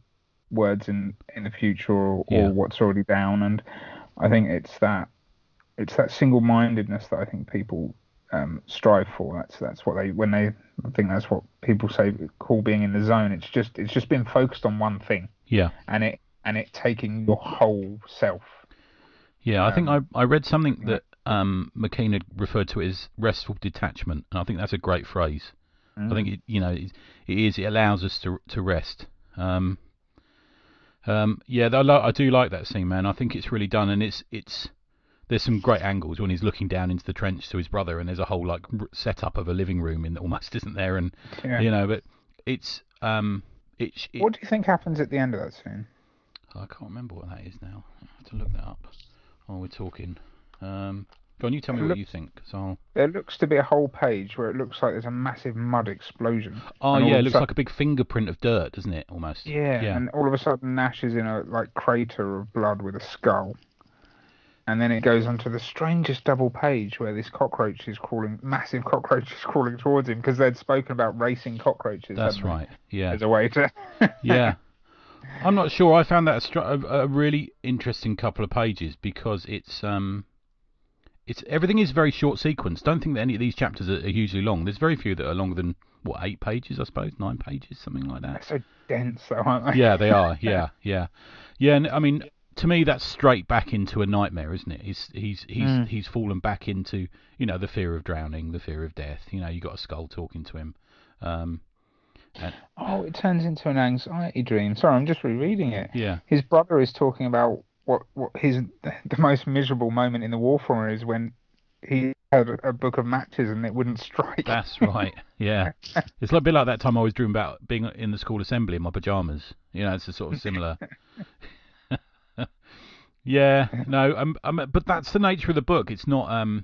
words in in the future or, Yeah. or what's already down and I think it's that it's that single-mindedness that I think people um, strive for. That's that's what they when they I think that's what people say call being in the zone. It's just it's just being focused on one thing yeah and it and it taking your whole self. yeah I think I Um, I read something that um McKean had referred to it as restful detachment and I think that's a great phrase I think it, you know it, it is. It allows us to to rest. Um, um, yeah, I, lo- I do like that scene, man. I think it's really done, and it's it's. There's some great angles when he's looking down into the trench to his brother, and there's a whole like r- setup of a living room in that almost, isn't there? And Yeah. you know, but it's um, it's. It, What do you think happens at the end of that scene? I can't remember what that is now. I have to look that up. while we're talking. Um, go on, you tell me what Look- you think. 'cause I'll... There looks to be a whole page where it looks like there's a massive mud explosion. Oh yeah, it looks sudden- like a big fingerprint of dirt, doesn't it? Almost. Yeah, Yeah. and all of a sudden Nash is in a like crater of blood with a skull. And then it goes onto the strangest double page where this cockroach is crawling, massive cockroach is crawling towards him because they'd spoken about racing cockroaches. That's right. Yeah. As a way to. yeah. I'm not sure. I found that a, str- a, a really interesting couple of pages because it's um, it's everything is very short sequence. Don't think that any of these chapters are, are hugely long. There's very few that are longer than what eight pages, I suppose, nine pages, something like They're that. so dense, though, aren't they? yeah, they are. Yeah, yeah, yeah. And I mean, to me, that's straight back into a nightmare, isn't it? He's he's he's Mm. he's fallen back into you know the fear of drowning, the fear of death. You know, you got a skull talking to him. Um, Oh, it turns into an anxiety dream. Sorry, I'm just rereading it. yeah, His brother is talking about what what his the most miserable moment in the war for him is when he had a book of matches and it wouldn't strike. That's right. Yeah, it's a bit like that time I was dreaming about being in the school assembly in my pajamas. You know, it's a sort of similar. yeah, no, um, um, but that's the nature of the book. It's not um,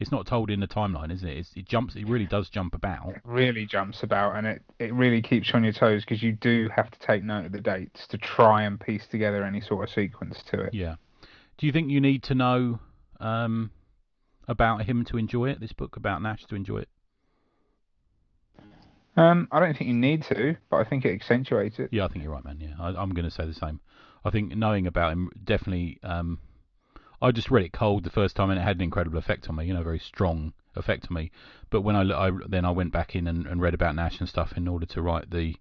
it's not told in the timeline, is it? It's, it jumps. It really does jump about. It really jumps about and it, it really keeps you on your toes because you do have to take note of the dates to try and piece together any sort of sequence to it. Yeah. Do you think you need to know um about him to enjoy it? This book about Nash to enjoy it? Um, I don't think you need to, but I think it accentuates it. Yeah, I think you're right, man. Yeah, I, I'm going to say the same. I think knowing about him definitely. Um, I just read it cold the first time, and it had an incredible effect on me. You know, very strong effect on me. But when I then I went back in and, and read about Nash and stuff in order to write the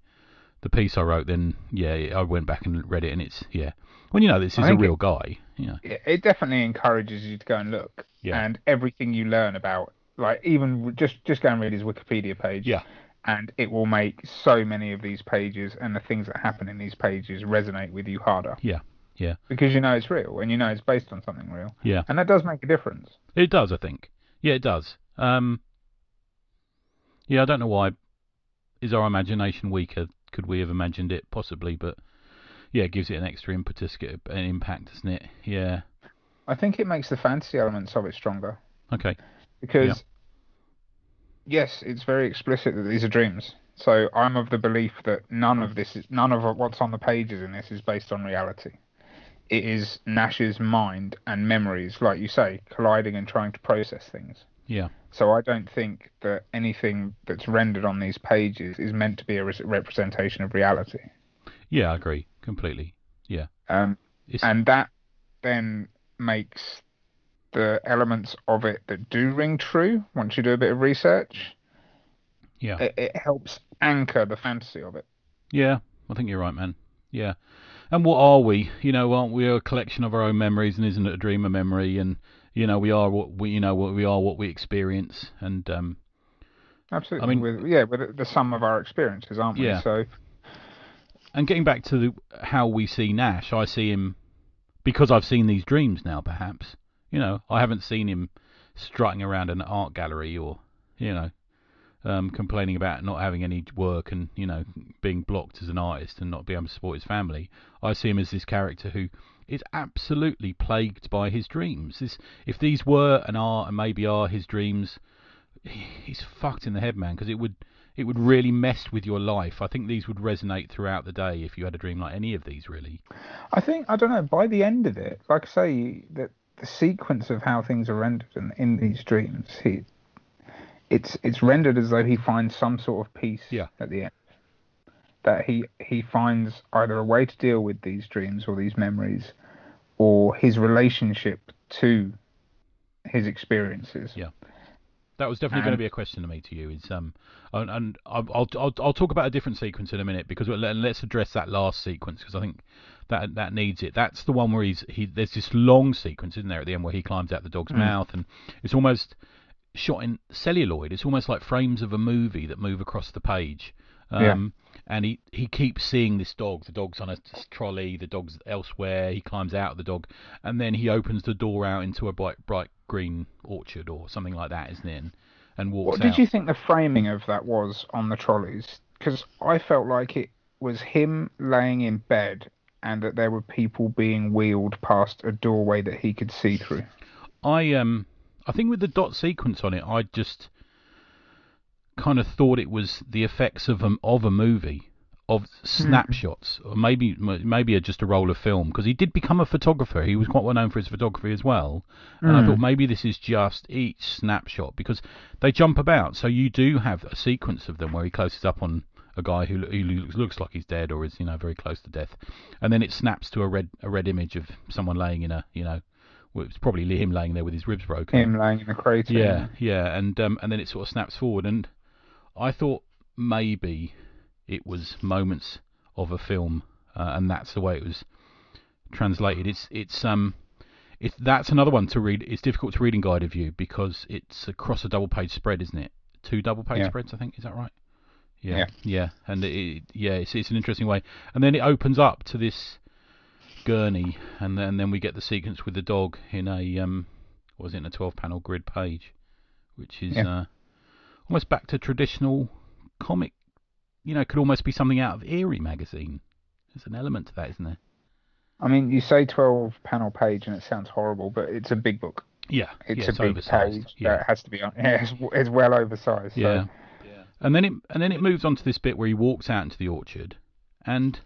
the piece I wrote. Then yeah, I went back and read it, and it's yeah. When you know this is a real guy, yeah, It, it definitely encourages you to go and look. Yeah. And everything you learn about like even just just go and read his Wikipedia page. Yeah. And it will make so many of these pages and the things that happen in these pages resonate with you harder. Yeah. Yeah. Because you know it's real and you know it's based on something real. Yeah. And that does make a difference. It does, I think. Yeah, it does. Um, yeah, I don't know why. Is our imagination weaker? Could we have imagined it? Possibly, but yeah, it gives it an extra impetus, an impact, doesn't it? Yeah. I think it makes the fantasy elements of it stronger. Okay. Because yes, it's very explicit that these are dreams. So I'm of the belief that none of this is none of what's on the pages in this is based on reality. It is Nash's mind and memories, like you say, colliding and trying to process things. Yeah. So I don't think that anything that's rendered on these pages is meant to be a re- representation of reality. Yeah, I agree completely. Yeah. Um, It's, and that then makes the elements of it that do ring true once you do a bit of research. yeah. It, it helps anchor the fantasy of it. Yeah, I think you're right, man. Yeah. And what are we? You know, aren't we a collection of our own memories, and isn't it a dream of memory? And you know, we are what we, you know, what we are, what we experience. And um, Absolutely. I mean- with, yeah, with the sum of our experiences, aren't we? Yeah. So and getting back to the, how we see Nash, I see him because I've seen these dreams now. Perhaps you know, I haven't seen him strutting around an art gallery or you know, um, complaining about not having any work and you know being blocked as an artist and not being able to support his family. I see him as this character who is absolutely plagued by his dreams. This, if these were and are and maybe are his dreams, he's fucked in the head, man. Because it would it would really mess with your life. I think these would resonate throughout the day if you had a dream like any of these, really. I think I don't know. By the end of it, like I say, that the sequence of how things are rendered in, in these dreams, he, it's it's rendered as though he finds some sort of peace Yeah. at the end. That he he finds either a way to deal with these dreams or these memories, or his relationship to his experiences. Yeah. That was definitely going to be a question to me to you. Is um, and, and I'll, I'll I'll talk about a different sequence in a minute because we'll, let's address that last sequence because I think that that needs it. That's the one where he's he. There's this long sequence, isn't there, at the end where he climbs out the dog's Mm. mouth and it's almost shot in celluloid. It's almost like frames of a movie that move across the page. Yeah. Um, and he, he keeps seeing this dog. The dog's on a trolley. The dog's elsewhere. He climbs out of the dog, and then he opens the door out into a bright bright green orchard or something like that, isn't it? And, walks What out. did you think the framing of that was on the trolleys? Because I felt like it was him laying in bed and that there were people being wheeled past a doorway that he could see through. I um I think with the dot sequence on it, I just kind of thought it was the effects of a, of a movie of snapshots or maybe maybe a, just a roll of film because he did become a photographer. He was quite well known for his photography as well. And I thought maybe this is just each snapshot because they jump about. So you do have a sequence of them where he closes up on a guy who, who looks, looks like he's dead or is you know very close to death and then it snaps to a red a red image of someone laying in a you know well, it's probably him laying there with his ribs broken Him laying in a crater. yeah, yeah, and um, and then it sort of snaps forward, and I thought maybe it was moments of a film, uh, and that's the way it was translated. It's it's um, it's that's another one to read. It's difficult to read in guided view because it's across a double page spread, isn't it? Two double page Yeah. spreads, I think. Is that right? Yeah, Yeah. yeah, and it, yeah, it's it's an interesting way, and then it opens up to this gurney, and then then we get the sequence with the dog in a um, was it in a twelve panel grid page, which is Yeah. uh, almost back to traditional comic. You know, could almost be something out of Eerie magazine. There's an element to that, isn't there? I mean, you say 12 panel page and it sounds horrible, but it's a big book. Yeah, It's yeah, a big oversized. page Yeah, that has to be on. Yeah, it's, it's well oversized. So. Yeah. And then it and then it moves on to this bit where he walks out into the orchard, and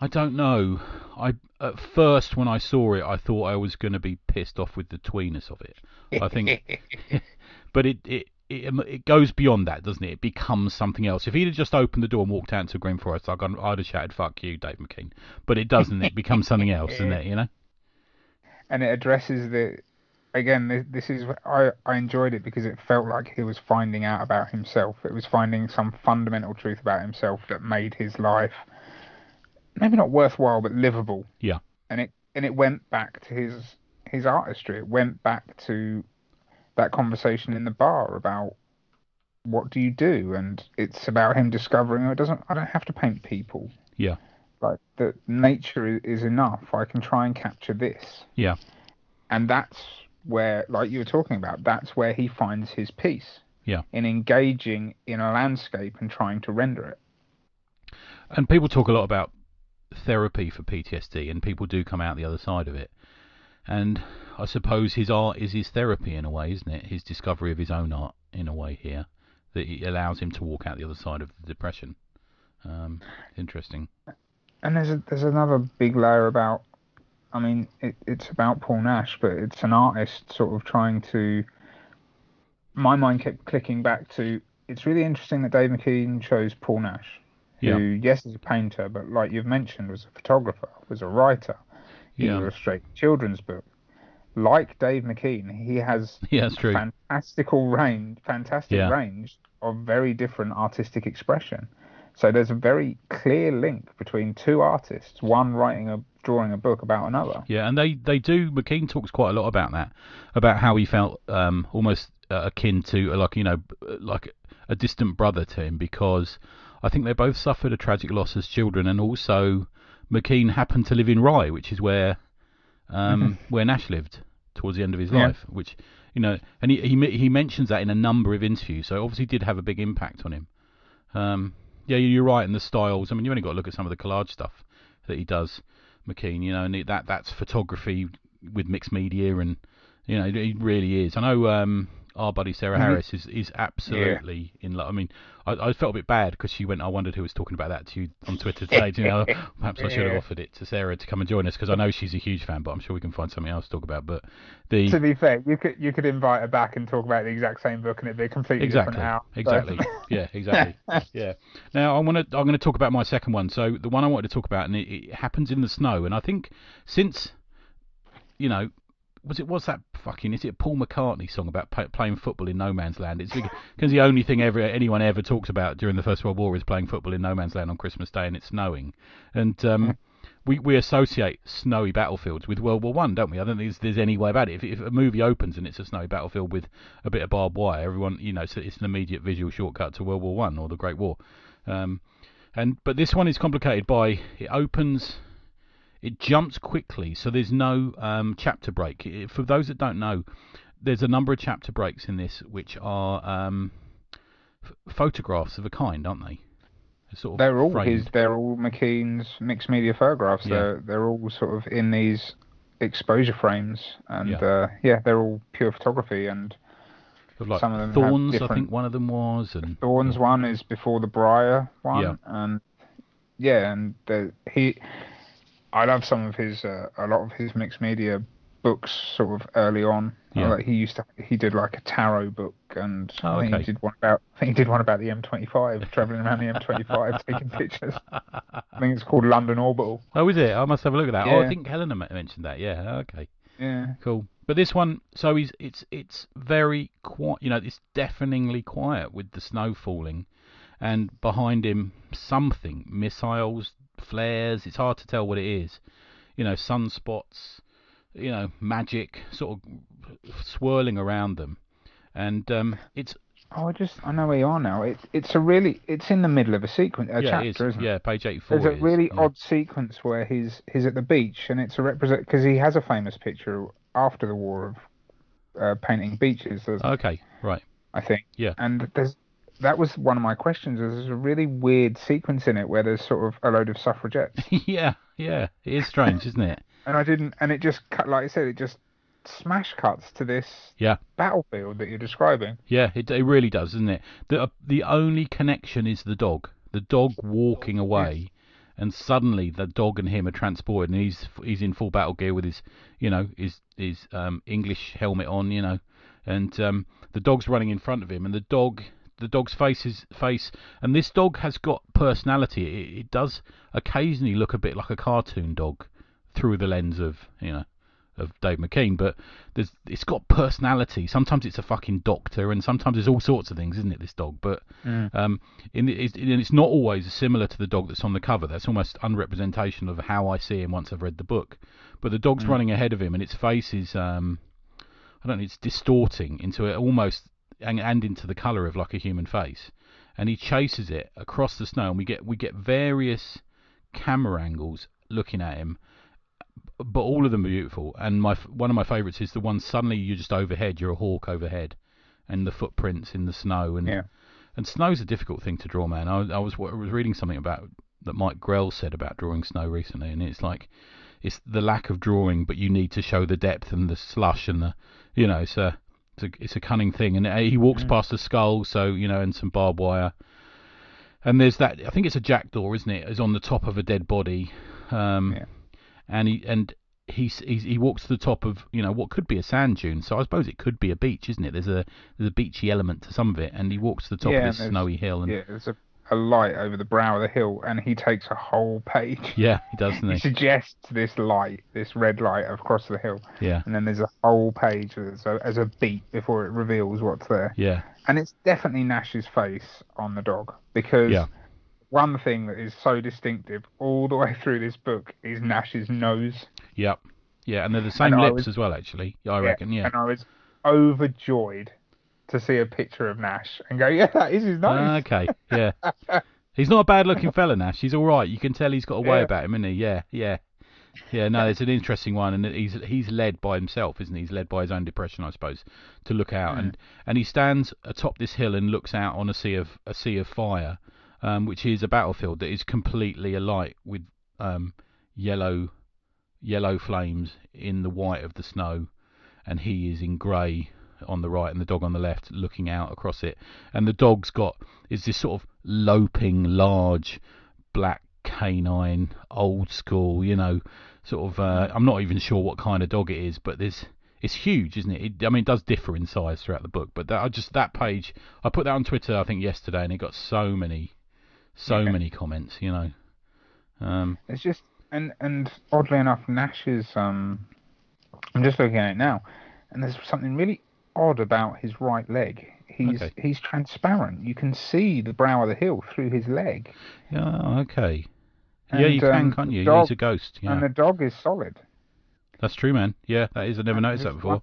I don't know. I at first when I saw it, I thought I was going to be pissed off with the tweeness of it. I think, but it it. It, um, it goes beyond that, doesn't it? It becomes something else. If he'd have just opened the door and walked out into Green Forest, I'd, gone- I'd have shouted "fuck you, Dave McKean." But it doesn't. It becomes something else, doesn't it? You know? and it addresses the again this, is I, I enjoyed it because it felt like he was finding out about himself it was finding some fundamental truth about himself that made his life maybe not worthwhile but livable Yeah. and it and it went back to his his artistry it went back to that conversation in the bar about what do you do, and it's about him discovering. Oh, it doesn't. I don't have to paint people. Yeah. Like that, nature is, is enough. I can try and capture this. Yeah. And that's where, like you were talking about, that's where he finds his peace. Yeah. In engaging in a landscape and trying to render it. And people talk a lot about therapy for PTSD, and people do come out the other side of it. And I suppose his art is his therapy in a way, isn't it? His discovery of his own art in a way here that it allows him to walk out the other side of the depression. Um, interesting. And there's a, there's another big layer about. I mean, it, it's about Paul Nash, but it's an artist sort of trying to. My mind kept clicking back to. It's really interesting that Dave McKean chose Paul Nash, who, Yeah. yes, is a painter, but like you've mentioned, was a photographer, was a writer. He Yeah. illustrated children's book. Like Dave McKean, he has Yeah, fantastical range, fantastic Yeah. range of very different artistic expression. So there's a very clear link between two artists, one writing a drawing a book about another. Yeah, and they, they do. McKean talks quite a lot about that, about how he felt um, almost uh, akin to uh, like you know like a distant brother to him because I think they both suffered a tragic loss as children, and also McKean happened to live in Rye, which is where um, where Nash lived towards the end of his Yeah. life, which you know, and he, he he mentions that in a number of interviews, so it obviously did have a big impact on him. Um, yeah, you're right, and the styles. I mean, you only got to look at some of the collage stuff that he does, McKean. You know, and that that's photography with mixed media, and you know, it really is. I know um, our buddy Sarah Mhm. Harris is is absolutely in love. I mean, I, I felt a bit bad because she went. I wondered who was talking about that to you on Twitter today. you know, perhaps I should have offered it to Sarah to come and join us because I know she's a huge fan. But I'm sure we can find something else to talk about. But the To be fair, you could you could invite her back and talk about the exact same book, and it'd be completely Exactly. different. So- Exactly. yeah. Exactly. yeah. Now I want to. I'm going to talk about my second one. So the one I wanted to talk about, and it, it happens in the snow. And I think since, you know, was it what's that fucking? Is it a Paul McCartney song about pa playing football in no man's land? It's because the only thing ever anyone ever talks about during the First World War is playing football in no man's land on Christmas Day and it's snowing, and um. We, we associate snowy battlefields with World War One, don't we? I don't think there's, there's any way about it. If, if a movie opens and it's a snowy battlefield with a bit of barbed wire, everyone, you know, it's, it's an immediate visual shortcut to World War One or the Great War. Um, and but this one is complicated by it opens, it jumps quickly, so there's no um, chapter break. For those that don't know, there's a number of chapter breaks in this which are um, f- photographs of a kind, aren't they? They're Sort of They're all framed. his. They're all McKean's mixed media photographs. Yeah. They're they're all sort of in these exposure frames, and Yeah. uh, yeah, they're all pure photography. And Of like some of them Thorns, I think one of them was, and Thorns one is before the Briar one, Yeah. and yeah, and the, he, I love some of his, uh, a lot of his mixed media books, sort of early on. Yeah. Like he used to, he did like a tarot book, and Oh, I think okay. he did one about, I think he did one about the M25, traveling around the M25 taking pictures. I think it's called London Orbital. oh, is it? I must have a look at that. Oh, I think Helena mentioned that. Yeah, okay. Yeah. Cool. But this one, so he's it's it's very quiet. You know, it's deafeningly quiet with the snow falling, and behind him something missiles, flares. It's hard to tell what it is. You know, sunspots. You know, magic sort of swirling around them, and um, it's Oh, I just, I know where you are now. It's it's a really, it's in the middle of a sequence, a yeah, chapter, is. isn't it? yeah, page eighty-four. There's a really yeah. odd sequence where he's he's at the beach and it's a represent because he has a famous picture after the war of uh, painting beaches. Okay, right. I think. Yeah. And there's that was one of my questions. There's a really weird sequence in it where there's sort of a load of suffragettes, yeah, yeah. It is strange, isn't it? and I didn't. And it just cut, like I said, it just smash cuts to this Yeah. battlefield that you're describing. Yeah, it, it really does, doesn't it? The uh, the only connection is the dog. The dog walking away, and suddenly the dog and him are transported, and he's he's in full battle gear with his, you know, his his um, English helmet on, you know, and um, the dog's running in front of him, and the dog. The dog's face is face, and this dog has got personality. It, it does occasionally look a bit like a cartoon dog through the lens of you know of Dave McKean, but there's it's got personality. Sometimes it's a fucking doctor, and sometimes there's all sorts of things, isn't it? This dog, but um, in, it's, and it's not always similar to the dog that's on the cover. That's almost unrepresentation of how I see him once I've read the book. But the dog's running ahead of him, and its face is um, I don't know, it's distorting into it almost and, and into the colour of like a human face. And he chases it across the snow, and we get we get various camera angles looking at him, but all of them are beautiful. And my one of my favourites is the one suddenly you're just overhead, you're a hawk overhead, and the footprints in the snow. And Yeah. and snow's a difficult thing to draw, man. I, I was I was reading something about that Mike Grell said about drawing snow recently, and it's like it's the lack of drawing, but you need to show the depth and the slush and the you know it's a it's a, it's a cunning thing. And uh, he walks Mm. past a skull, so you know, and some barbed wire. And there's that. I think it's a jackdaw, isn't it? Is on the top of a dead body. Um, Yeah. And he and he's, he's he walks to the top of you know what could be a sand dune. So I suppose it could be a beach, isn't it? There's a there's a beachy element to some of it, and he walks to the top Yeah, of this snowy hill. And Yeah, there's a, a light over the brow of the hill, and he takes a whole page. yeah, he does, doesn't He he? suggests this light, this red light across the hill, Yeah, and then there's a whole page as a, as a beat before it reveals what's there. yeah, And it's definitely Nash's face on the dog because Yeah. one thing that is so distinctive all the way through this book is Nash's nose. yep, yeah, and they're the same And lips was- as well, actually. I reckon. Yeah. And I was overjoyed to see a picture of Nash and go, yeah, that is his nose. Ah, okay, yeah. He's not a bad looking fella, Nash. He's all right. You can tell he's got a way Yeah. about him, isn't he? Yeah, yeah. Yeah, no, it's an interesting one, and he's he's led by himself, isn't he? He's led by his own depression, I suppose, to look out, and and he stands atop this hill and looks out on a sea of a sea of fire, um, which is a battlefield that is completely alight with um, yellow yellow flames in the white of the snow, and he is in grey on the right and the dog on the left looking out across it, and the dog's got is this sort of loping large black canine old school you know sort of uh, I'm not even sure what kind of dog it is but there's it's huge isn't it? it I mean it does differ in size throughout the book but that I just that page I put that on Twitter I think yesterday and it got so many so many comments you know. Um It's just and and oddly enough, Nash's um, I'm just looking at it now, and there's something really odd about his right leg. He's Okay. he's transparent. You can see the brow of the hill through his leg, yeah okay yeah you can um, can't you dog- he's a ghost yeah and the dog is solid. that's true man yeah that is I never And noticed that before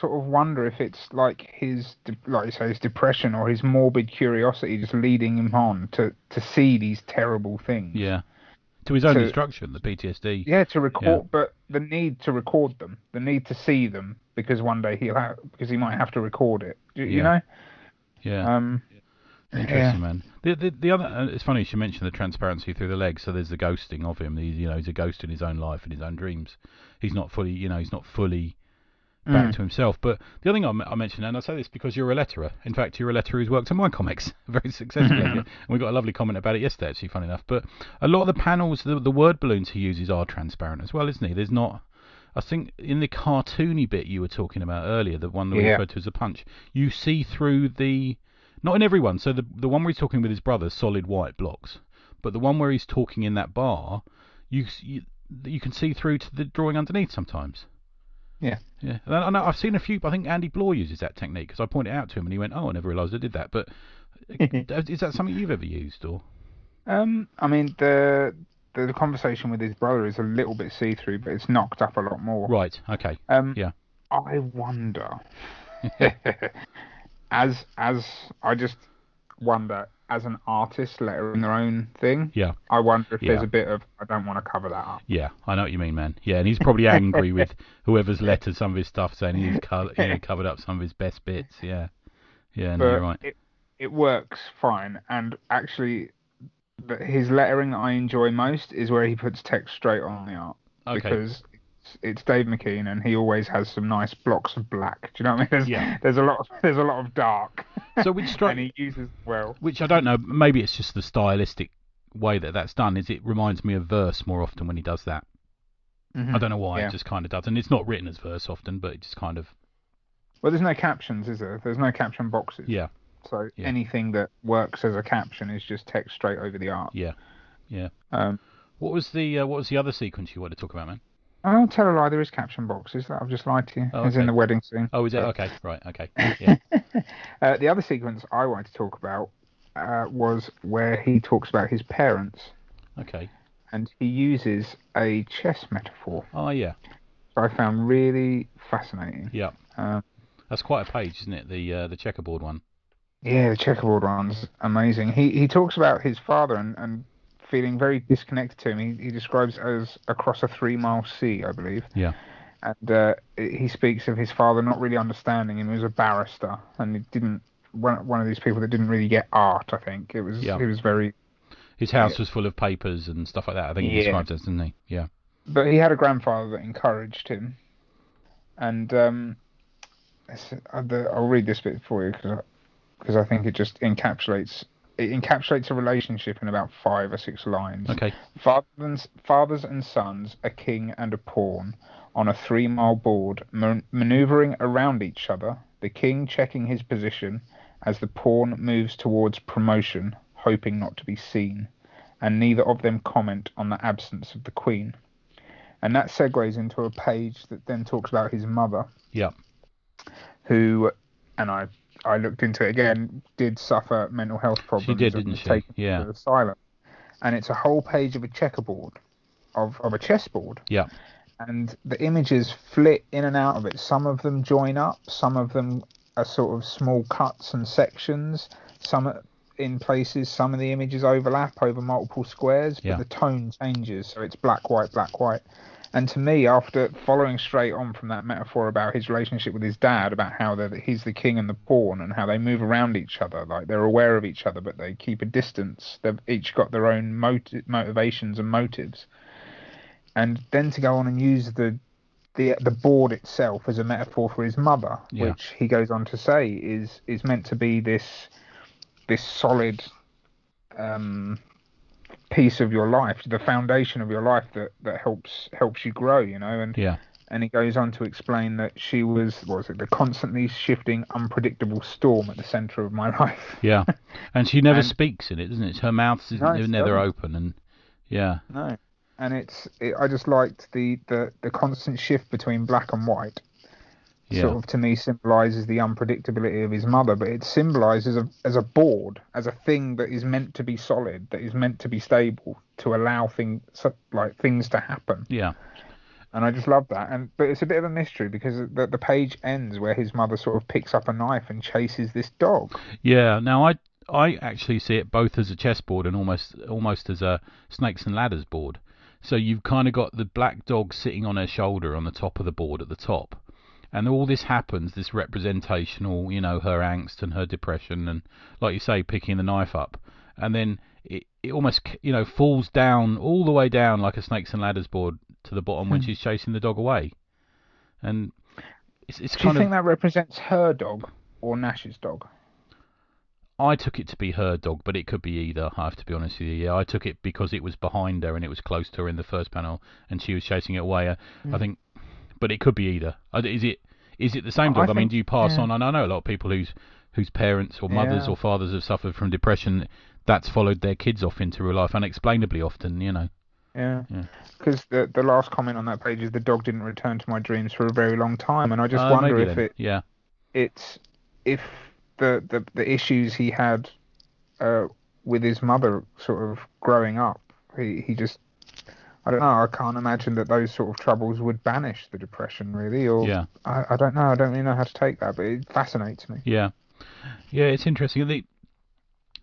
Sort of wonder if it's like his, like you say, his depression or his morbid curiosity just leading him on to to see these terrible things. yeah to his own So- destruction the PTSD Yeah, to record, but the need to record them, the need to see them, because one day he'll have, because he might have to record it. You, you know, yeah um, Interesting, Yeah. man. The, the the other, uh, it's funny you should mention the transparency through the legs. So there's the ghosting of him. He's you know he's a ghost in his own life and his own dreams. He's not fully you know he's not fully back Mm. to himself. But the other thing I mentioned, and I say this because you're a letterer. In fact, you're a letterer who's worked on my comics very successfully. and we got a lovely comment about it yesterday, actually, funny enough. But a lot of the panels, the, the word balloons he uses are transparent as well, isn't he? There's not. I think in the cartoony bit you were talking about earlier, the one that we Yeah. referred to as a punch, you see through the not in everyone. So the the one where he's talking with his brother, solid white blocks. But the one where he's talking in that bar, you you, you can see through to the drawing underneath sometimes. Yeah. Yeah. And I, know I've seen a few. I think Andy Bloor uses that technique because I pointed it out to him and he went, "Oh, I never realised I did that." But uh, is that something you've ever used or? um, I mean the, the the conversation with his brother is a little bit see through, but it's knocked up a lot more. Right. Okay. Um, Yeah. I wonder, as as I just wonder, as an artist lettering their own thing, Yeah. I wonder if there's a bit of I don't want to cover that up. Yeah, I know what you mean, man. Yeah, and he's probably angry with whoever's lettered some of his stuff, saying he's co- you know, covered up some of his best bits. Yeah. Yeah, no, you're right. it it works fine. And actually, his lettering that I enjoy most is where he puts text straight on the art Okay. because it's, it's Dave McKean and he always has some nice blocks of black. Do you know what I mean? There's, Yeah. there's a lot of there's a lot of dark. So which strike- and he uses well. Which I don't know. Maybe it's just the stylistic way that that's done. Is it reminds me of verse more often when he does that. I don't know why. Yeah. It just kind of does, and it's not written as verse often, but it just kind of Well, there's no captions, is there? There's no caption boxes. yeah, So Yeah. anything that works as a caption is just text straight over the art. yeah, yeah. Um, What was the uh, what was the other sequence you wanted to talk about, man? I'll tell a lie. There is caption boxes. That I've just lied to you. Oh, It's in the wedding scene. Oh, is it okay? Right, okay. Yeah, Uh, the other sequence I wanted to talk about uh, was where he talks about his parents, okay. and he uses a chess metaphor. Oh yeah, I found really fascinating. yeah. Um, That's quite a page, isn't it? The uh, the checkerboard one. Yeah, the checkerboard one's amazing. He he talks about his father and, and feeling very disconnected to him. He, he describes it as across a three mile sea, I believe. Yeah. And uh, he speaks of his father not really understanding him. He was a barrister, and he didn't one one of these people that didn't really get art. I think it was Yeah. he was very. His house was full of papers and stuff like that. I think he Yeah. describes it, didn't he? Yeah. But he had a grandfather that encouraged him, and um, uh, I'll read this bit for you because because I think it just encapsulates it encapsulates a relationship in about five or six lines. Okay. Fathers and, fathers and sons, a king and a pawn, on a three mile board, man- maneuvering around each other, the king checking his position as the pawn moves towards promotion, hoping not to be seen, and neither of them comment on the absence of the queen. And that segues into a page that then talks about his mother, Yeah. who, and I, I looked into it again, did suffer mental health problems. She did, didn't she? taken Yeah. to asylum. And it's a whole page of a checkerboard, of, of a chessboard. Yeah. And the images flit in and out of it. Some of them join up, some of them are sort of small cuts and sections. Some in places, some of the images overlap over multiple squares, but Yeah. the tone changes. So it's black, white, black, white. And to me, after following straight on from that metaphor about his relationship with his dad, about how he's the king and the pawn, and how they move around each other, like they're aware of each other, but they keep a distance. They've each got their own moti- motivations and motives. And then to go on and use the the the board itself as a metaphor for his mother, Yeah. which he goes on to say is is meant to be this this solid um, piece of your life, the foundation of your life that, that helps helps you grow, you know. And Yeah. and he goes on to explain that she was what was it the constantly shifting, unpredictable storm at the centre of my life. Yeah. And she never And- speaks in it, doesn't it? Her mouth is No, never open, and yeah. No, and it's it, I just liked the, the the constant shift between black and white. Yeah. Sort of to me symbolizes the unpredictability of his mother, but it symbolizes a, as a board, as a thing that is meant to be solid, that is meant to be stable, to allow things like things to happen. Yeah. And I just love that. And but it's a bit of a mystery because the, the page ends where his mother sort of picks up a knife and chases this dog. Yeah. Now I I actually see it both as a chessboard and almost almost as a snakes and ladders board. So you've kind of got the black dog sitting on her shoulder on the top of the board at the top. And all this happens, this representational, you know, her angst and her depression, and like you say, picking the knife up, and then it, it almost, you know, falls down all the way down like a snakes and ladders board to the bottom when Hmm. she's chasing the dog away. And it's, it's Do you think of, that represents her dog or Nash's dog? I took it to be her dog, but it could be either. I have to be honest with you. Yeah, I took it because it was behind her and it was close to her in the first panel, and she was chasing it away. Uh, I think, but it could be either. Uh, Is it? Is it the same I dog? I, mean, do you pass yeah. on? And I know a lot of people whose whose parents or mothers Yeah. or fathers have suffered from depression. That's followed their kids off into real life unexplainably often. You know. Yeah. Yeah. Because the the last comment on that page is the dog didn't return to my dreams for a very long time, and I just Uh, wonder if then. it Yeah. it's if the the the issues he had uh, with his mother sort of growing up, he he just I don't know. I can't imagine that those sort of troubles would banish the depression, really. Or Yeah. I, I don't know. I don't really know how to take that, but it fascinates me. Yeah, yeah, it's interesting. The,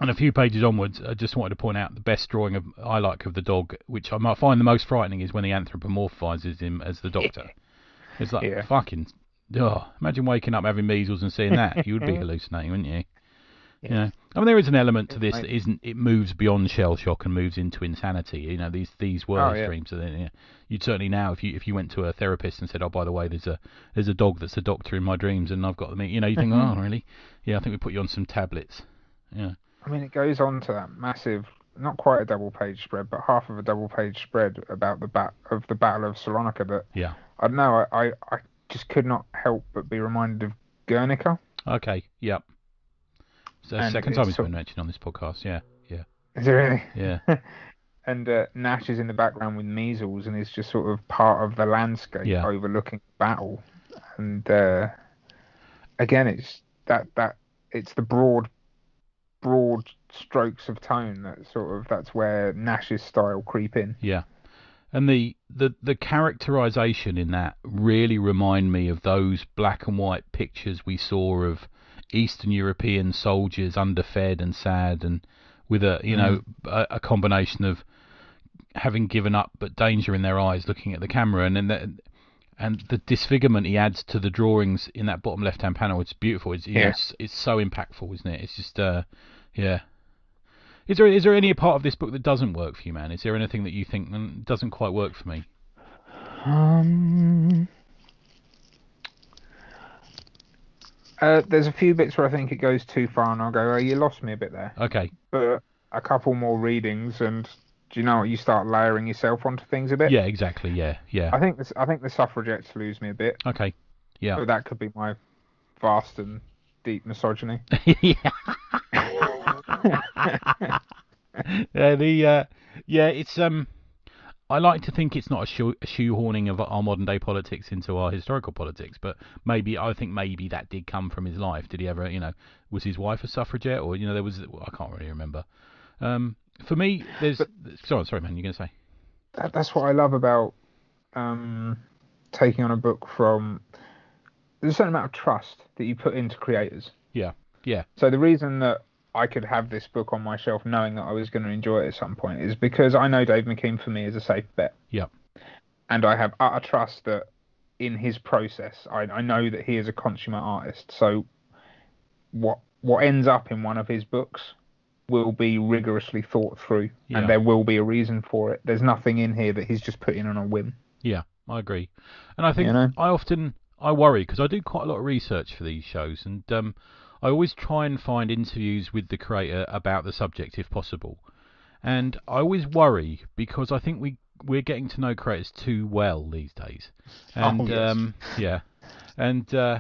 and a few pages onwards, I just wanted to point out the best drawing of I like of the dog, which I might find the most frightening, is when he anthropomorphizes him as the doctor. It's like Yeah. fucking. Oh, imagine waking up having measles and seeing that. You would be hallucinating, wouldn't you? You know, I mean, there is an element to this that isn't. It moves beyond shell shock and moves into insanity. You know, these these were Oh, yeah. dreams. So then, yeah, you'd certainly now, if you if you went to a therapist and said, "Oh, by the way, there's a there's a dog that's a doctor in my dreams, and I've got them," you know, you think, mm-hmm. "Oh, really? Yeah, I think we put you on some tablets." Yeah, I mean, it goes on to that massive, not quite a double page spread, but half of a double page spread about the bat of the Battle of Salonika. But yeah. I don't know. I, I, I just could not help but be reminded of Guernica. Okay, yep. So the And second time it's it's sort- been mentioned on this podcast. Yeah, yeah, Is it really? yeah, And uh, Nash is in the background with measles and is just sort of part of the landscape Yeah. overlooking battle. And uh, again, it's that that it's the broad, broad strokes of tone that sort of that's where Nash's style creep in. yeah. And the, the the characterization in that really remind me of those black and white pictures we saw of Eastern European soldiers underfed and sad and with a you know a, a combination of having given up but danger in their eyes looking at the camera. And then the, and the disfigurement he adds to the drawings in that bottom left hand panel it's beautiful. It's, know, Yeah. it's it's so impactful isn't it? It's just uh yeah. Is there is there any part of this book that doesn't work for you man? Is there anything that you think "Mm, doesn't quite work for me? Um, uh, there's a few bits where I think it goes too far, and I'll go, "Oh, you lost me a bit there." okay But a couple more readings, and do you know what? You start layering yourself onto things a bit. yeah exactly yeah yeah I think this. I think the suffragettes lose me a bit, okay yeah but that could be my vast and deep misogyny. yeah yeah, the uh, yeah, it's um, I like to think it's not a, shoe, a shoehorning of our modern day politics into our historical politics, but maybe I think maybe that did come from his life. Did he ever, you know, was his wife a suffragette, or you know, there was I can't really remember. Um, for me, there's sorry, sorry, man, you're gonna say that, that's what I love about um, taking on a book from. There's a certain amount of trust that you put into creators. yeah, yeah, So the reason that I could have this book on my shelf, knowing that I was going to enjoy it at some point, is because I know Dave McKean for me is a safe bet, yeah, and I have utter trust that in his process, I, I know that he is a consummate artist. So what what ends up in one of his books will be rigorously thought through, Yeah. and there will be a reason for it. There's nothing in here that he's just put in on a whim. yeah. I agree, and I think You know? I often I worry because I do quite a lot of research for these shows, and um, I always try and find interviews with the creator about the subject if possible. And I always worry because I think we we're getting to know creators too well these days. And Oh, yes. um, yeah, and uh,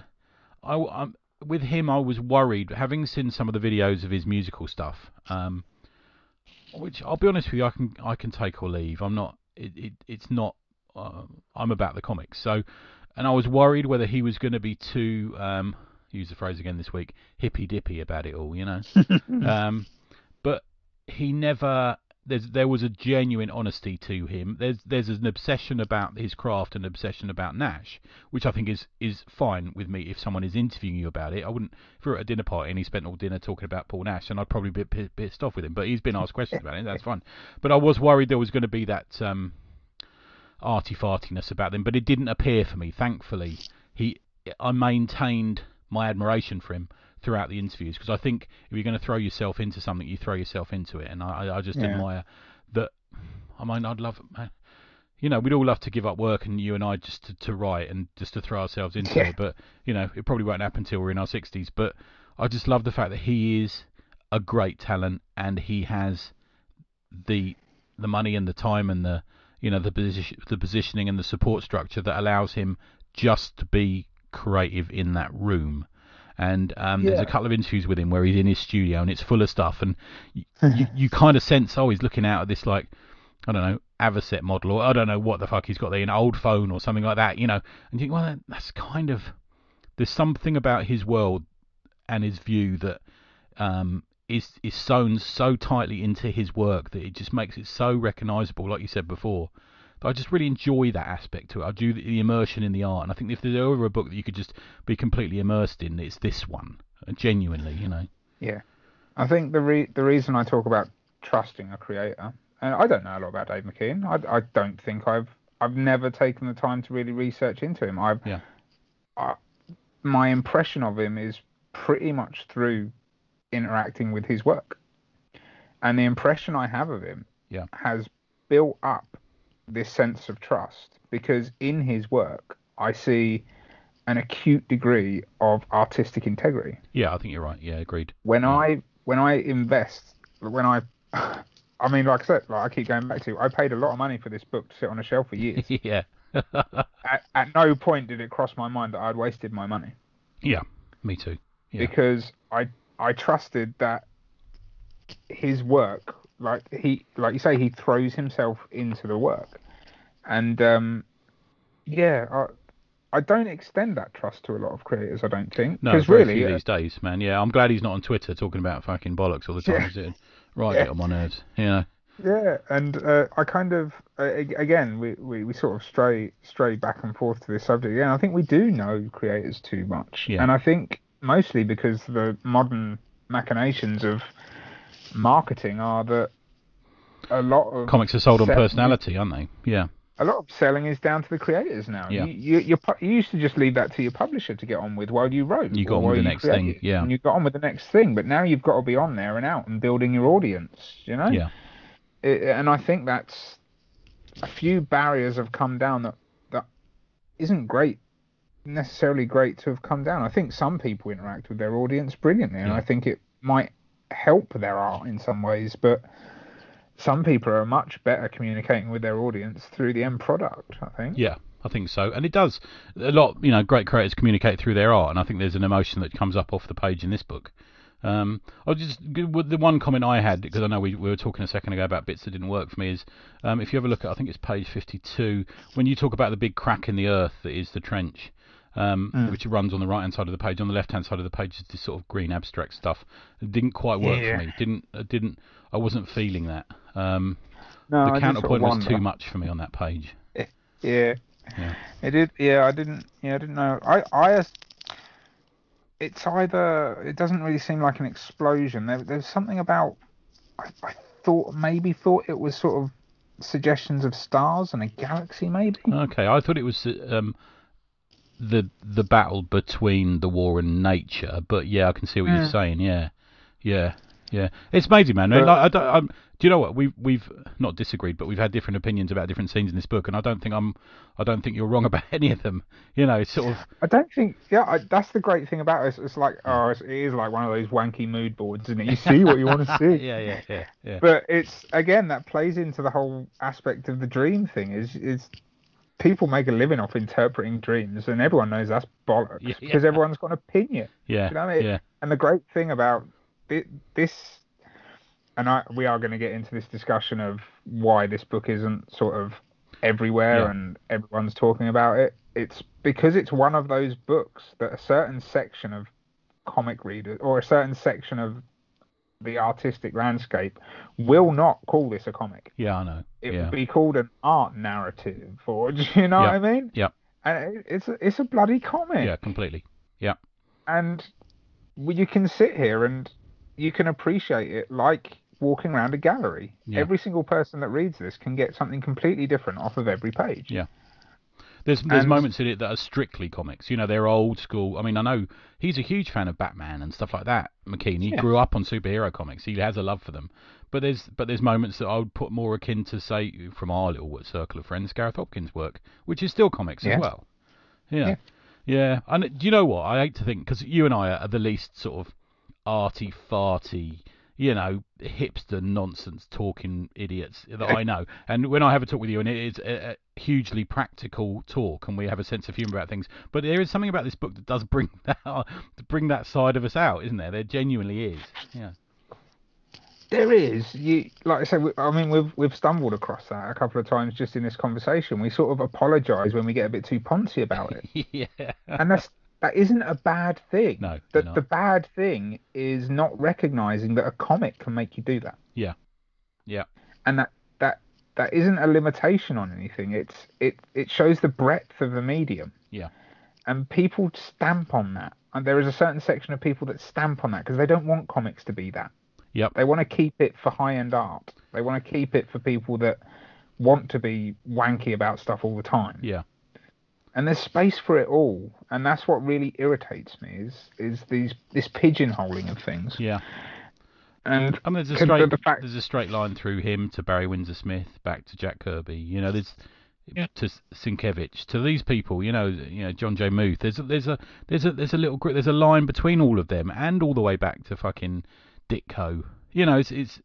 I am with him. I was worried having seen some of the videos of his musical stuff. Um, which I'll be honest with you, I can I can take or leave. I'm not. It, it it's not. Uh, I'm about the comics. So, and I was worried whether he was going to be too. Um, use the phrase again this week. Hippy dippy about it all, you know. um, but he never. There's there was a genuine honesty to him. There's there's an obsession about his craft and obsession about Nash, which I think is is fine with me if someone is interviewing you about it. I wouldn't if we we're at a dinner party and he spent all dinner talking about Paul Nash, and I'd probably be pi- pissed off with him. But he's been asked questions about it. That's fine. But I was worried there was going to be that um, arty fartiness about them, but it didn't appear for me. Thankfully, he I maintained my admiration for him throughout the interviews because I think if you're going to throw yourself into something, you throw yourself into it, and I, I- just Yeah. admire that. I mean, I'd love, man, you know, we'd all love to give up work and you and I just to, to write and just to throw ourselves into Yeah. it, but you know, it probably won't happen till we're in our 60s. But I just love the fact that he is a great talent and he has the the money and the time and the you know the position the positioning and the support structure that allows him just to be creative in that room. And um, there's a couple of interviews with him where he's in his studio and it's full of stuff, and you, you, you kind of sense, oh, he's looking out at this like, I don't know, Avocet model, or I don't know what the fuck he's got there, an old phone or something like that, you know. And you think, well, that's kind of there's something about his world and his view that um, is is sewn so tightly into his work that it just makes it so recognisable, like you said before. That I just really enjoy that aspect to it. I do the, the immersion in the art, and I think if there's ever a book that you could just be completely immersed in, it's this one. uh, Genuinely, you know. Yeah, I think the re- the reason I talk about trusting a creator, and I don't know a lot about Dave McKean. I, I don't think I've I've never taken the time to really research into him. I've Yeah. I, my impression of him is pretty much through interacting with his work, and the impression I have of him Yeah. has built up this sense of trust because in his work I see an acute degree of artistic integrity Yeah, I think you're right. Yeah, agreed. when Yeah. I when I invest when I I mean like I said like I keep going back to I paid a lot of money for this book to sit on a shelf for years yeah. at, at no point did it cross my mind that I'd wasted my money yeah, me too. Yeah. because I I trusted that his work like he like you say he throws himself into the work and um yeah I I don't extend that trust to a lot of creators I don't think No, very really few uh, these days, man. Yeah, I'm glad he's not on Twitter talking about fucking bollocks all the time. Yeah. Right, Yeah. get on my nerves. Know. Yeah, and uh, I kind of uh, again we, we, we sort of stray stray back and forth to this subject. Yeah, I think we do know creators too much, Yeah. and I think mostly because the modern machinations of marketing are that a lot of Comics are sold on personality, aren't they? Yeah. A lot of selling is down to the creators now. Yeah. You, you, you used to just leave that to your publisher to get on with while you wrote. You got on with the next thing, yeah. And you got on with the next thing, but now you've got to be on there and out and building your audience. You know. Yeah. it, and I think that's a few barriers have come down that that isn't great necessarily great to have come down. I think some people interact with their audience brilliantly, and Yeah. I think it might help their art in some ways, but some people are much better communicating with their audience through the end product. I think. Yeah, I think so. And it does a lot. You know, great creators communicate through their art, and I think there's an emotion that comes up off the page in this book. Um, I'll just the one comment I had because I know we, we were talking a second ago about bits that didn't work for me is um, if you ever look at I think it's page 52 when you talk about the big crack in the earth that is the trench. Um, Mm. which runs on the right hand side of the page. On the left hand side of the page is this sort of green abstract stuff. It didn't quite work Yeah. for me. Didn't uh, didn't I wasn't feeling that. Um, No, the I did sort of counterpoint was too much for me on that page. Yeah. Yeah. It did. Yeah, I didn't. Yeah, I didn't know. I. I. It's either. It doesn't really seem like an explosion. There, there's something about. I, I thought maybe thought it was sort of suggestions of stars and a galaxy, maybe. Okay, I thought it was um, the the battle between the war and nature, but yeah, I can see what you're mm. saying. Yeah, yeah, yeah. It's amazing, man. I But- like, I don't, I'm, do you know what we've we've not disagreed, but we've had different opinions about different scenes in this book, and I don't think I'm I don't think you're wrong about any of them. You know, it's sort of I don't think. Yeah, I, that's the great thing about it. It's, it's like oh, it's, it is like one of those wanky mood boards, isn't it? You see what you want to see. yeah, yeah, yeah, yeah. But it's again that plays into the whole aspect of the dream thing. Is is people make a living off interpreting dreams, and everyone knows that's bollocks Yeah, because everyone's got an opinion. yeah, you know what I mean? yeah, And the great thing about this, and I, we are going to get into this discussion of why this book isn't sort of everywhere Yeah. and everyone's talking about it. It's because it's one of those books that a certain section of comic readers or a certain section of the artistic landscape will not call this a comic. yeah. I know. It yeah, would be called an art narrative, or do you know Yeah. what I mean? Yeah. And it's a, it's a bloody comic yeah, completely. Yeah. And you can sit here and you can appreciate it like walking around a gallery. Yeah. Every single person that reads this can get something completely different off of every page. Yeah. There's there's And- moments in it that are strictly comics. You know, they're old school. I mean, I know he's a huge fan of Batman and stuff like that. McKean. He Yeah. grew up on superhero comics. He has a love for them. But there's but there's moments that I would put more akin to say from our little circle of friends, Gareth Hopkins' work, which is still comics Yeah. as well. Yeah. Yeah. Yeah. And do you know what? I hate to think because you and I are the least sort of arty farty. You know, hipster nonsense talking idiots that I know. And when I have a talk with you, and it is a, a hugely practical talk, and we have a sense of humour about things, but there is something about this book that does bring that bring that side of us out, isn't there? There genuinely is. Yeah. There is you like I said. we- I mean, we've we've stumbled across that a couple of times just in this conversation. We sort of apologise when we get a bit too poncy about it, yeah. and that's that isn't a bad thing. No, the, the bad thing is not recognizing that a comic can make you do that. Yeah. Yeah. And that that that isn't a limitation on anything. It's it it shows the breadth of the medium. Yeah. And people stamp on that. And there is a certain section of people that stamp on that because they don't want comics to be that. Yep. They want to keep it for high end art. They want to keep it for people that want to be wanky about stuff all the time. Yeah. And there's space for it all. And that's what really irritates me is is these this pigeonholing of things. Yeah. And I mean, there's a Could straight the fact- there's a straight line through him to Barry Windsor Smith, back to Jack Kirby. You know, there's Yeah. to Sienkiewicz, to these people. You know, you know John J. Muth. There's a, there's a there's a there's a little gr- there's a line between all of them, and all the way back to fucking Ditko. You know, it's it's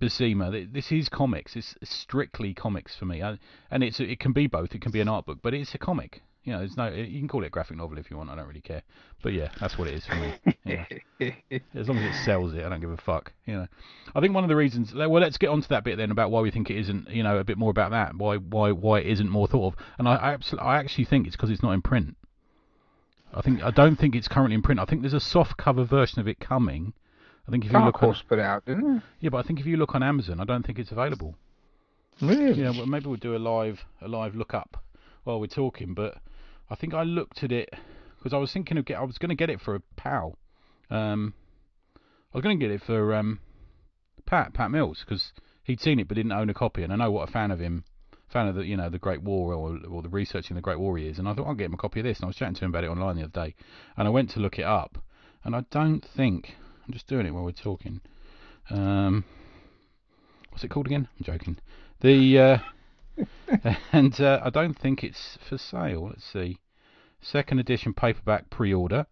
Th- This is comics. It's strictly comics for me, I, and it's it can be both. It can be an art book, but it's a comic. You know, there's no. You can call it a graphic novel if you want. I don't really care. But yeah, that's what it is for me. Yeah. As long as it sells it, I don't give a fuck. You know, I think one of the reasons. Well, let's get on to that bit then about why we think it isn't. You know, a bit more about that. Why why why it isn't more thought of. And I I, absol- I actually think it's because it's not in print. I think I don't think it's currently in print. I think there's a soft cover version of it coming. I think if you Dark look on, put it out, didn't yeah, but I think if you look on Amazon, I don't think it's available. Really? Yeah, well, maybe we'll do a live a live look up while we're talking. But I think I looked at it because I was thinking of get I was going to get it for a pal. Um, I was going to get it for um, Pat Pat Mills because he'd seen it but didn't own a copy, and I know what a fan of him, fan of the you know the Great War or or the researching the Great War he is, and I thought I'll get him a copy of this, and I was chatting to him about it online the other day, and I went to look it up, and I don't think I'm just doing it while we're talking. Um, what's it called again? I'm joking. The uh, and uh, I don't think it's for sale. Let's see. Second edition paperback pre-order.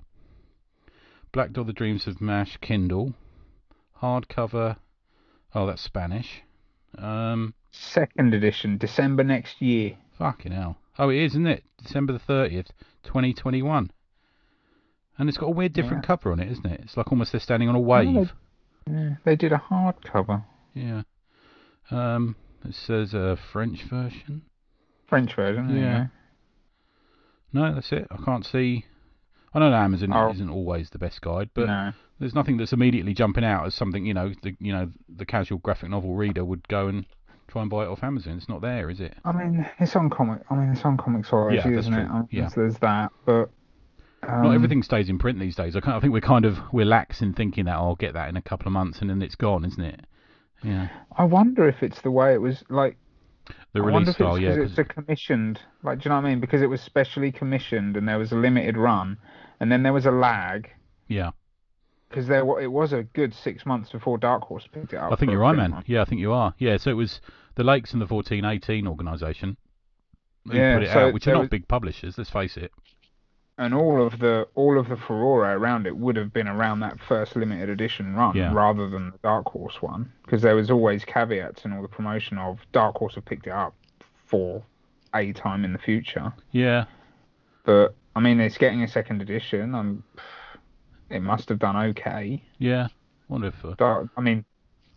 Black Dog: The Dreams of Nash Kindle. Hardcover. Oh, that's Spanish. Um, Second edition, December next year. fucking hell. Oh, it is, isn't it? December the thirtieth, twenty twenty-one. And it's got a weird different Yeah. cover on it, isn't it? It's like almost they're standing on a wave. Yeah, they did a hardcover. Yeah. Um, it says a French version. French version. Yeah. No, that's it. I can't see. I know Amazon Oh. isn't always the best guide, but no. there's nothing that's immediately jumping out as something you know the you know the casual graphic novel reader would go and try and buy it off Amazon. It's not there, is it? I mean, it's on comic. I mean, it's on Comixology, Yeah, that's isn't it? I mean, Yeah. there's that, but um, not everything stays in print these days. I, I think we're kind of we're lax in thinking that oh, I'll get that in a couple of months and then it's gone, isn't it? Yeah, I wonder if it's the way it was like. the release style, it's yeah. 'cause 'cause- it's a commissioned. Like, do you know what I mean? Because it was specially commissioned and there was a limited run, and then there was a lag. yeah. Because there, it was a good six months before Dark Horse picked it up. I think you're right, man. run. Yeah, I think you are. Yeah, so it was the Lakes and the 1418 organisation who Yeah, put it so out, which are not was- big publishers. Let's face it. And all of the all of the furore around it would have been around that first limited edition run Yeah. rather than the Dark Horse one because there was always caveats in all the promotion of Dark Horse have picked it up for a time in the future. Yeah, But I mean, it's getting a second edition. I'm it must have done okay. yeah. Wonder if. Uh, Dark, I mean,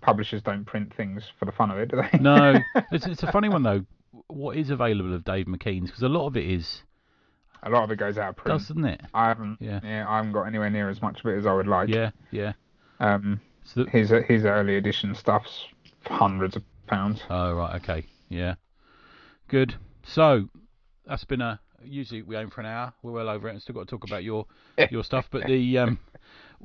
publishers don't print things for the fun of it, do they? No, it's it's a funny one though. What is available of Dave McKean's? Because a lot of it is a lot of it goes out of print. doesn't it? I haven't. Yeah. Yeah. I haven't got anywhere near as much of it as I would like. Yeah, yeah. Um, So the, his his early edition stuff's hundreds of pounds. oh right, okay, yeah. Good. So that's been a. Usually we aim for an hour. We're well over it, and still got to talk about your your stuff. But the um,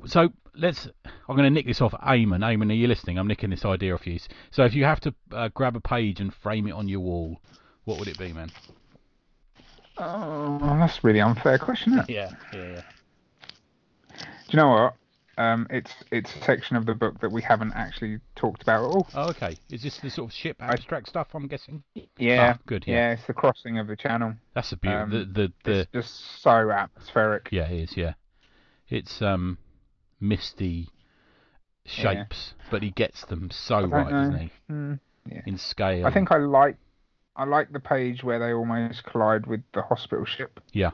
so let's. I'm going to nick this off Eamon. Eamon, are you listening? I'm nicking this idea off you. So if you have to uh, grab a page and frame it on your wall, what would it be, man? Oh, that's a really unfair question. Isn't it? Yeah, yeah, yeah. Do you know what? Um, it's it's a section of the book that we haven't actually talked about at all. Oh, okay. Is this the sort of ship abstract stuff? I'm guessing. Yeah, Ah, good, yeah. Yeah, it's the crossing of the channel. That's a beautiful. Um, the the the It's just so atmospheric. Yeah, it is. Yeah, it's um misty shapes, but he gets them so right, doesn't know. he? Hmm. In scale. I think I like I like the page where they almost collide with the hospital ship. Yeah,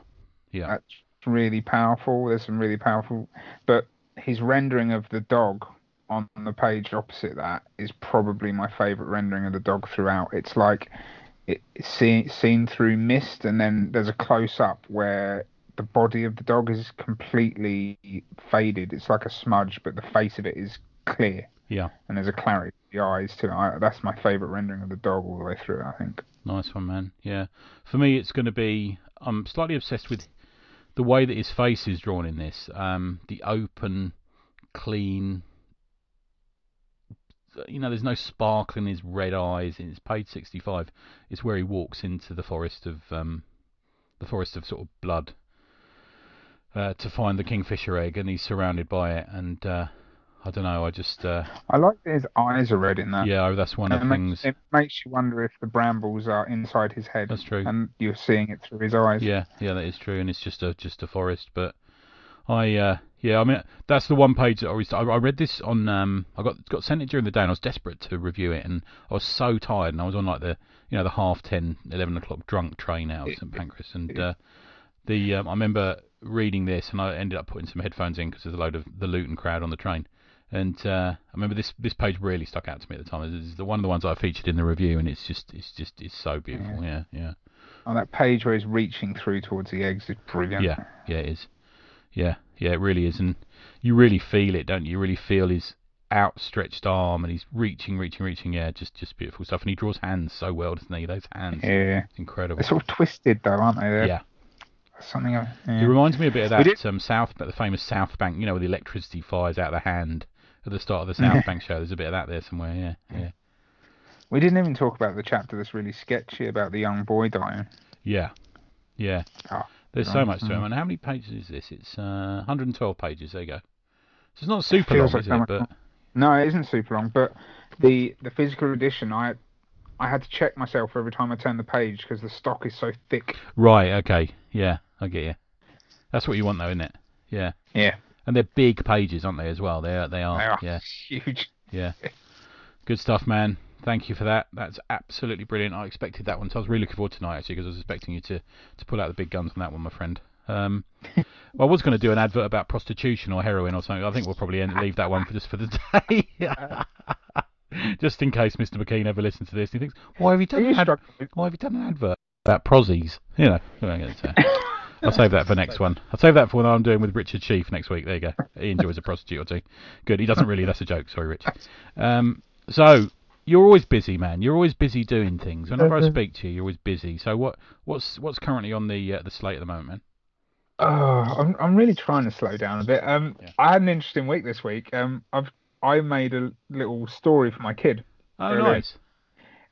yeah, That's really powerful. There's some really powerful, but his rendering of the dog on the page opposite that is probably my favourite rendering of the dog throughout. It's like it, it's seen seen through mist, and then there's a close up where the body of the dog is completely faded. It's like a smudge, but the face of it is clear, yeah. and there's a clarity to the eyes too. I, that's my favourite rendering of the dog all the way through. I think. Nice one, man. Yeah. For me, it's going to be. I'm slightly obsessed with the way that his face is drawn in this. Um, the open, clean. You know, there's no sparkle in his red eyes. It's page 65. It's where he walks into the forest of um, the forest of sort of blood uh, to find the kingfisher egg, and he's surrounded by it. And uh, I don't know. I just uh, I like that his eyes are red in that. yeah, that's one of it the makes, things. it makes you wonder if the brambles are inside his head. That's true. And you're seeing it through his eyes. Yeah, yeah, that is true, and it's just a just a forest. But I, uh, yeah, I mean that's the one page that I always. I, I read this on. Um, I got got sent it during the day, and I was desperate to review it, and I was so tired, and I was on like the you know the half 10, 11 o'clock drunk train out of St Pancras, and uh, the um, I remember reading this, and I ended up putting some headphones in because there's a load of the Luton crowd on the train. And uh, I remember this this page really stuck out to me at the time. It's the one of the ones I featured in the review, and it's just it's just it's so beautiful. Yeah, yeah. On that page where he's reaching through towards the eggs is brilliant. Yeah, yeah, it is. Yeah, yeah, it really is, and you really feel it, don't you? You really feel his outstretched arm, and he's reaching, reaching, reaching. Yeah, just just beautiful stuff. And he draws hands so well, doesn't he? Those hands, Yeah. it's incredible. They're sort of twisted though, aren't they? They're Yeah, Something. I- it reminds me a bit of that um, South, bank the famous South Bank. You know, where the electricity fires out of the hand at the start of the South Bank show. There's a bit of that there somewhere. Yeah, yeah, We didn't even talk about the chapter that's really sketchy about the young boy dying. yeah, yeah. Oh, There's so much to it. mhm. And how many pages is this? It's uh, 112 pages. There you go. So it's not super Feels long, like is it? But No, it isn't super long, but the the physical edition, I I had to check myself every time I turned the page because the stock is so thick. right, okay, yeah, I get you. That's what you want, though, isn't it? Yeah. Yeah, And they're big pages, aren't they, as well? They are. They are. they are Yeah. huge. Yeah. Good stuff, man. Thank you for that. That's absolutely brilliant. I expected that one, so I was really looking forward to tonight actually, because I was expecting you to to pull out the big guns on that one, my friend. Um, well, I was going to do an advert about prostitution or heroin or something. I think we'll probably end, leave that one for just for the day. just in case Mr. McKean ever listens to this and he thinks, why have you done an ad- why have you done an advert about prozzies? You know, what am I gonna say? I'll save that for next one. I'll save that for when I'm doing with Richard Chief next week. There you go. He enjoys a prostitute or two. Good. He doesn't really. That's a joke. Sorry, Rich. Um, so you're always busy, man. You're always busy doing things. Whenever I Mhm. speak to you, you're always busy. So what what's what's currently on the uh, the slate at the moment, man? Oh, I'm I'm really trying to slow down a bit. Um, Yeah. I had an interesting week this week. Um, I've I made a little story for my kid, Oh, nice.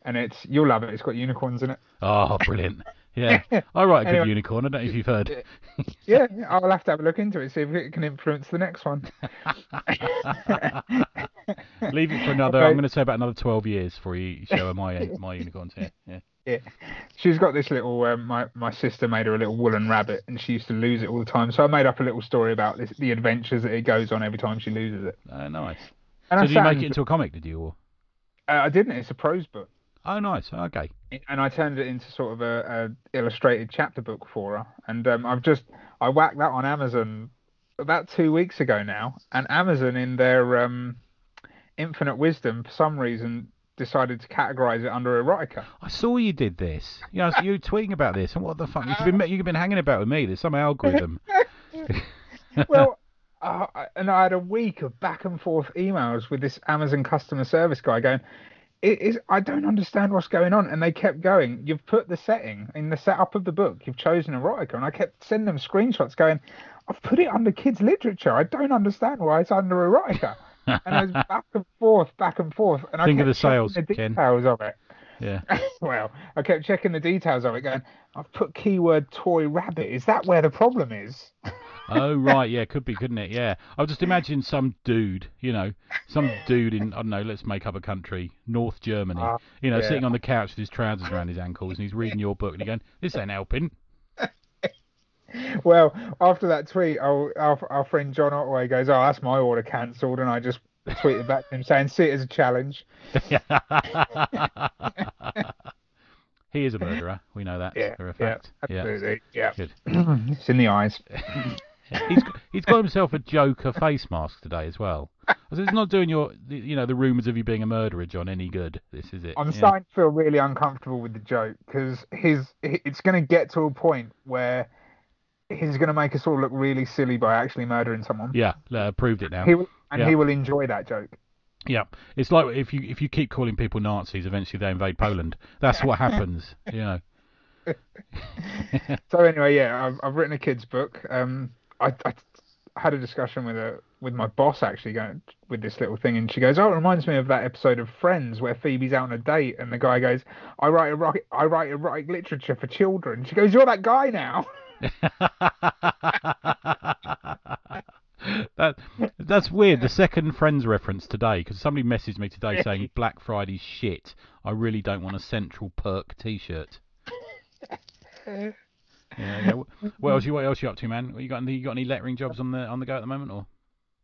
and it's you'll love it. It's got unicorns in it. Oh, brilliant. Yeah, I write a good Anyway. unicorn. I don't know if you've heard. Yeah, I'll have to have a look into it, see if it can influence the next one. Leave it for another. Okay. I'm going to say about another 12 years before you show her my my unicorns here. Yeah. She's got this little. Um, my my sister made her a little woolen rabbit, and she used to lose it all the time. So I made up a little story about this, the adventures that it goes on every time she loses it. Oh, nice. And So I did you make it into a comic? Did you? Or? Uh, I didn't. It's a prose book, Oh, nice. Okay. And I turned it into sort of a, a illustrated chapter book for her. And um, I've just I whacked that on Amazon about two weeks ago now, and Amazon in their um, infinite wisdom, for some reason, decided to categorize it under erotica. I saw you did this. You know, you were tweeting about this, and what the fuck? You've been you've been hanging about with me. There's some algorithm. well, uh, and I had a week of back and forth emails with this Amazon customer service guy going, "It is I don't understand what's going on," and they kept going. You've put the setting in the setup of the book. You've chosen erotica, and I kept sending them screenshots going, "I've put it under kids literature. I don't understand why it's under erotica." and I was back and forth, back and forth, and Think I of the sales, the Ken. details of it. yeah. well, I kept checking the details of it, going, "I've put keyword toy rabbit. Is that where the problem is?" Oh right, yeah, could be, couldn't it? Yeah. I'll just imagine some dude, you know, some dude in I don't know, let's make up a country, North Germany, Ah, you know, yeah. sitting on the couch with his trousers around his ankles, and he's reading your book, and he's going, "This ain't helping." Well, after that tweet, our, our, our friend John Otway goes, "Oh, that's my order cancelled," and I just tweeted back to him saying, "See it as a challenge." he is a murderer. We know that Yeah, for a fact. Yeah. absolutely, yeah. Good. it's in the eyes. he's got, he's got himself a Joker face mask today as well. Said, it's not doing your, you know, the rumours of you being a murderer, John, any good. This is it. I'm yeah. starting to feel really uncomfortable with the joke because his it's going to get to a point where he's going to make us all look really silly by actually murdering someone. Yeah, uh, proved it now. He will, and Yeah. he will enjoy that joke. Yeah, it's like if you if you keep calling people Nazis, eventually they invade Poland. That's what happens. You know. So anyway, yeah, I've, I've written a kids book. Um, I, I had a discussion with a with my boss actually going with this little thing, and she goes, "Oh, it reminds me of that episode of Friends where Phoebe's out on a date, and the guy goes, I write erotic, I write erotic literature for children." She goes, "You're that guy now." that that's weird. The second Friends reference today, because somebody messaged me today saying Black Friday shit. I really don't want a Central Perk T-shirt. Yeah, yeah. What else you what else you up to, man? You got any you got any lettering jobs on the on the go at the moment, or?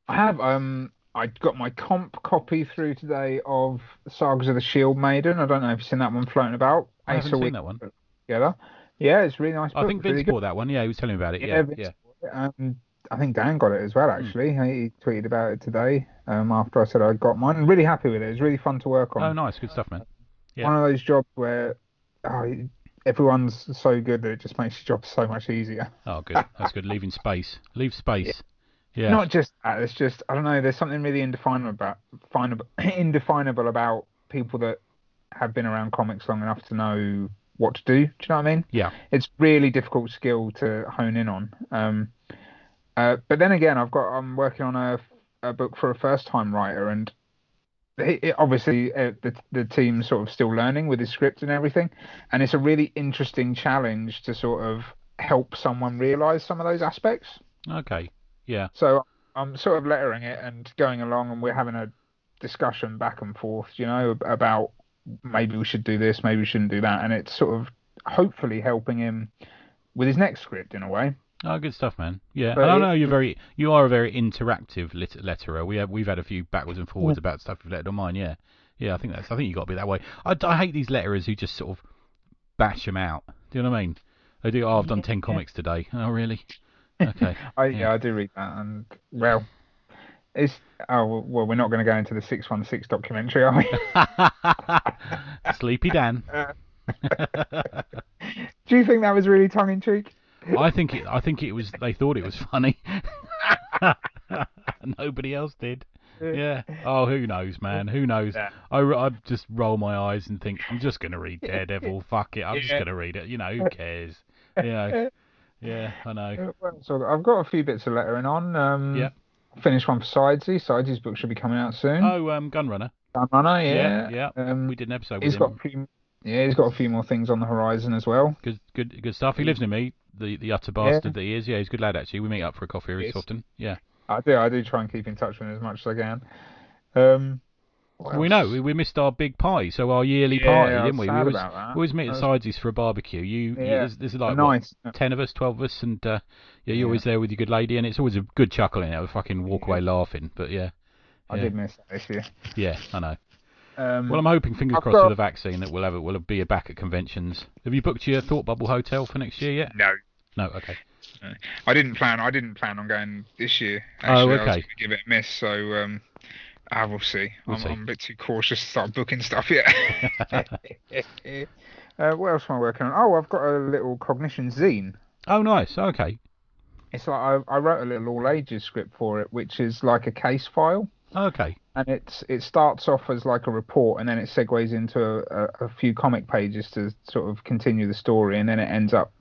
I have um. I got my comp copy through today of Sagas of the Shield Maiden. I don't know if you've seen that one floating about. I haven't seen that one. Together. Yeah, it's really nice. I book, think really Vince good. bought that one. Yeah, he was telling me about it. Yeah, Yeah, yeah. Um, I think Dan got it as well. Hmm. Actually, he tweeted about it today. Um, after I said I got mine, I'm really happy with it. It's really fun to work on. Oh, nice, good stuff, man. yeah. One of those jobs where oh, everyone's so good that it just makes your job so much easier. Oh, good. That's good. Leaving space. Leave space. Yeah. Not just that. It's just I don't know. There's something really indefinable about definable, indefinable about people that have been around comics long enough to know what to do. Do you know what I mean? Yeah. It's really difficult skill to hone in on. Um, uh, but then again, I've got I'm working on a, a book for a first time writer, and it, it, obviously uh, the the team's sort of still learning with his script and everything, and it's a really interesting challenge to sort of help someone realize some of those aspects. Okay. Yeah. So I'm sort of lettering it and going along, and we're having a discussion back and forth, you know, about maybe we should do this, maybe we shouldn't do that, and it's sort of hopefully helping him with his next script in a way. Oh, good stuff, man. Yeah, But I it- know you're very, you are a very interactive lit- letterer. We have, we've had a few backwards and forwards about stuff you've lettered on mine. Yeah, yeah. I think that's, I think you got to be that way. I, I hate these letterers who just sort of bash them out. Do you know what I mean? They do. Oh, I've done ten comics today. Oh, really? Okay. I Yeah. yeah, I do read that, and well, it's oh well, we're not going to go into the six one six documentary, are we? Sleepy Dan. Uh, do you think that was really tongue in cheek? I think it. I think it was. They thought it was funny. Nobody else did. Yeah. Oh, who knows, man? Who knows? Yeah. I, I just roll my eyes and think I'm just gonna read Daredevil. Fuck it. I'm just gonna read it. You know, who cares? Yeah. Yeah. I know. Uh, well, So I've got a few bits of lettering on. Um, Yeah. Finished one for Sidesy. Sidesy's book should be coming out soon. Oh, um, Gunrunner. Gunrunner, Yeah. yeah. Yeah. Um, We did an episode with he's him. got a few. Yeah, he's got a few more things on the horizon as well. Good, good, good stuff. He lives near me. The the utter bastard that he is. Yeah, he's a good lad actually. We meet up for a coffee every so often. Yeah. I do. I do try and keep in touch with him as much as I can. Um, we know we, we missed our big party, so our yearly Yeah, party, didn't we? We always, we always meet at Sidesies for a barbecue. You, you there's, there's like what, nice. ten of us, twelve of us, and uh, yeah, you're Yeah. always there with your good lady, and it's always a good chuckle in it. We fucking walk away laughing. But yeah, I did miss that this year. yeah, I know. Um, Well, I'm hoping, fingers I've crossed, got- with the vaccine that we'll have it. We'll be back at conventions. Have you booked your Thought Bubble hotel for next year yet? no, No. Okay. I didn't plan. I didn't plan on going this year. Oh, Actually, I was okay. going to give it a miss. So um, I will see. We'll I'm, see. I'm a bit too cautious to start booking stuff yet. uh, what else am I working on? Oh, I've got a little cognition zine. Oh, nice. Okay. It's like I, I wrote a little all ages script for it, which is like a case file. Okay. And it's it starts off as like a report and then it segues into a, a, few comic pages to sort of continue the story and then it ends up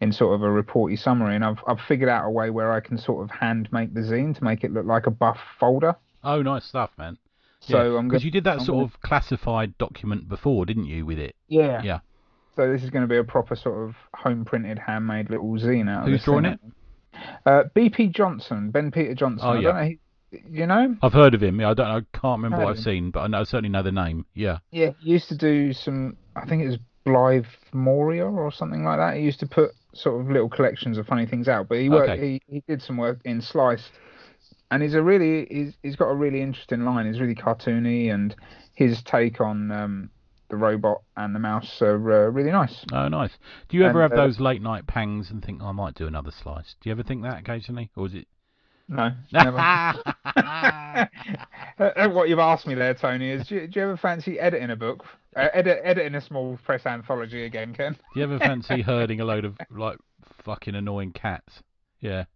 in sort of a reporty summary and I've I've figured out a way where I can sort of hand make the zine to make it look like a buff folder. Oh, nice stuff, man. So I'm because you did that I'm sort gonna- of classified document before, didn't you? With it. yeah. Yeah. So this is going to be a proper sort of home printed handmade little zine out of Who's drawing thing. Uh, BP Johnson, Ben Peter Johnson. Oh, I yeah. don't know. He, you know? I've heard of him. I don't. I can't remember what I've seen, but I, know, I certainly know the name. Yeah. Yeah, he used to do some. I think it was Blythe Moria or something like that. He used to put sort of little collections of funny things out. But he worked. Okay. He, he did some work in Sliced, and he's a really. He's, he's got a really interesting line. He's really cartoony, and his take on um, the robot and the mouse are uh, really nice. Oh, nice. Do you ever And, have uh, those late night pangs and think oh, I might do another slice? Do you ever think that occasionally, or is it? No, never. Uh, what you've asked me there, Tony, is do you, do you ever fancy editing a book? Uh, edit, editing a small press anthology again, Ken? Do you ever fancy herding a load of like fucking annoying cats? Yeah.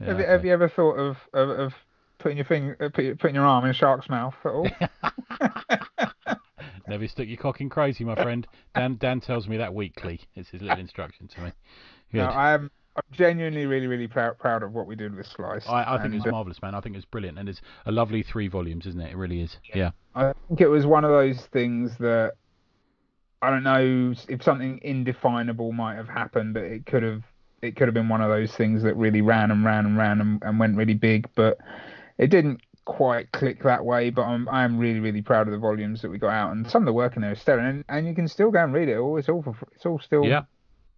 Yeah, have, you, okay. have you ever thought of, of, of putting your finger, uh, put putting your arm in a shark's mouth at all? Never stick your cock in crazy, my friend. Dan Dan tells me that weekly. It's his little instruction to me. Good. no, I am. I'm genuinely really, really proud proud of what we did with Slice. I, I think it's uh, marvelous, man. I think it's brilliant, and it's a lovely three volumes, isn't it? It really is. Yeah. I think it was one of those things that I don't know if something indefinable might have happened, but it could have it could have been one of those things that really ran and ran and ran and, and went really big, but it didn't quite click that way. But I'm I am really really proud of the volumes that we got out, and some of the work in there is sterling, and, and you can still go and read it. all. It's all for, it's all still. Yeah.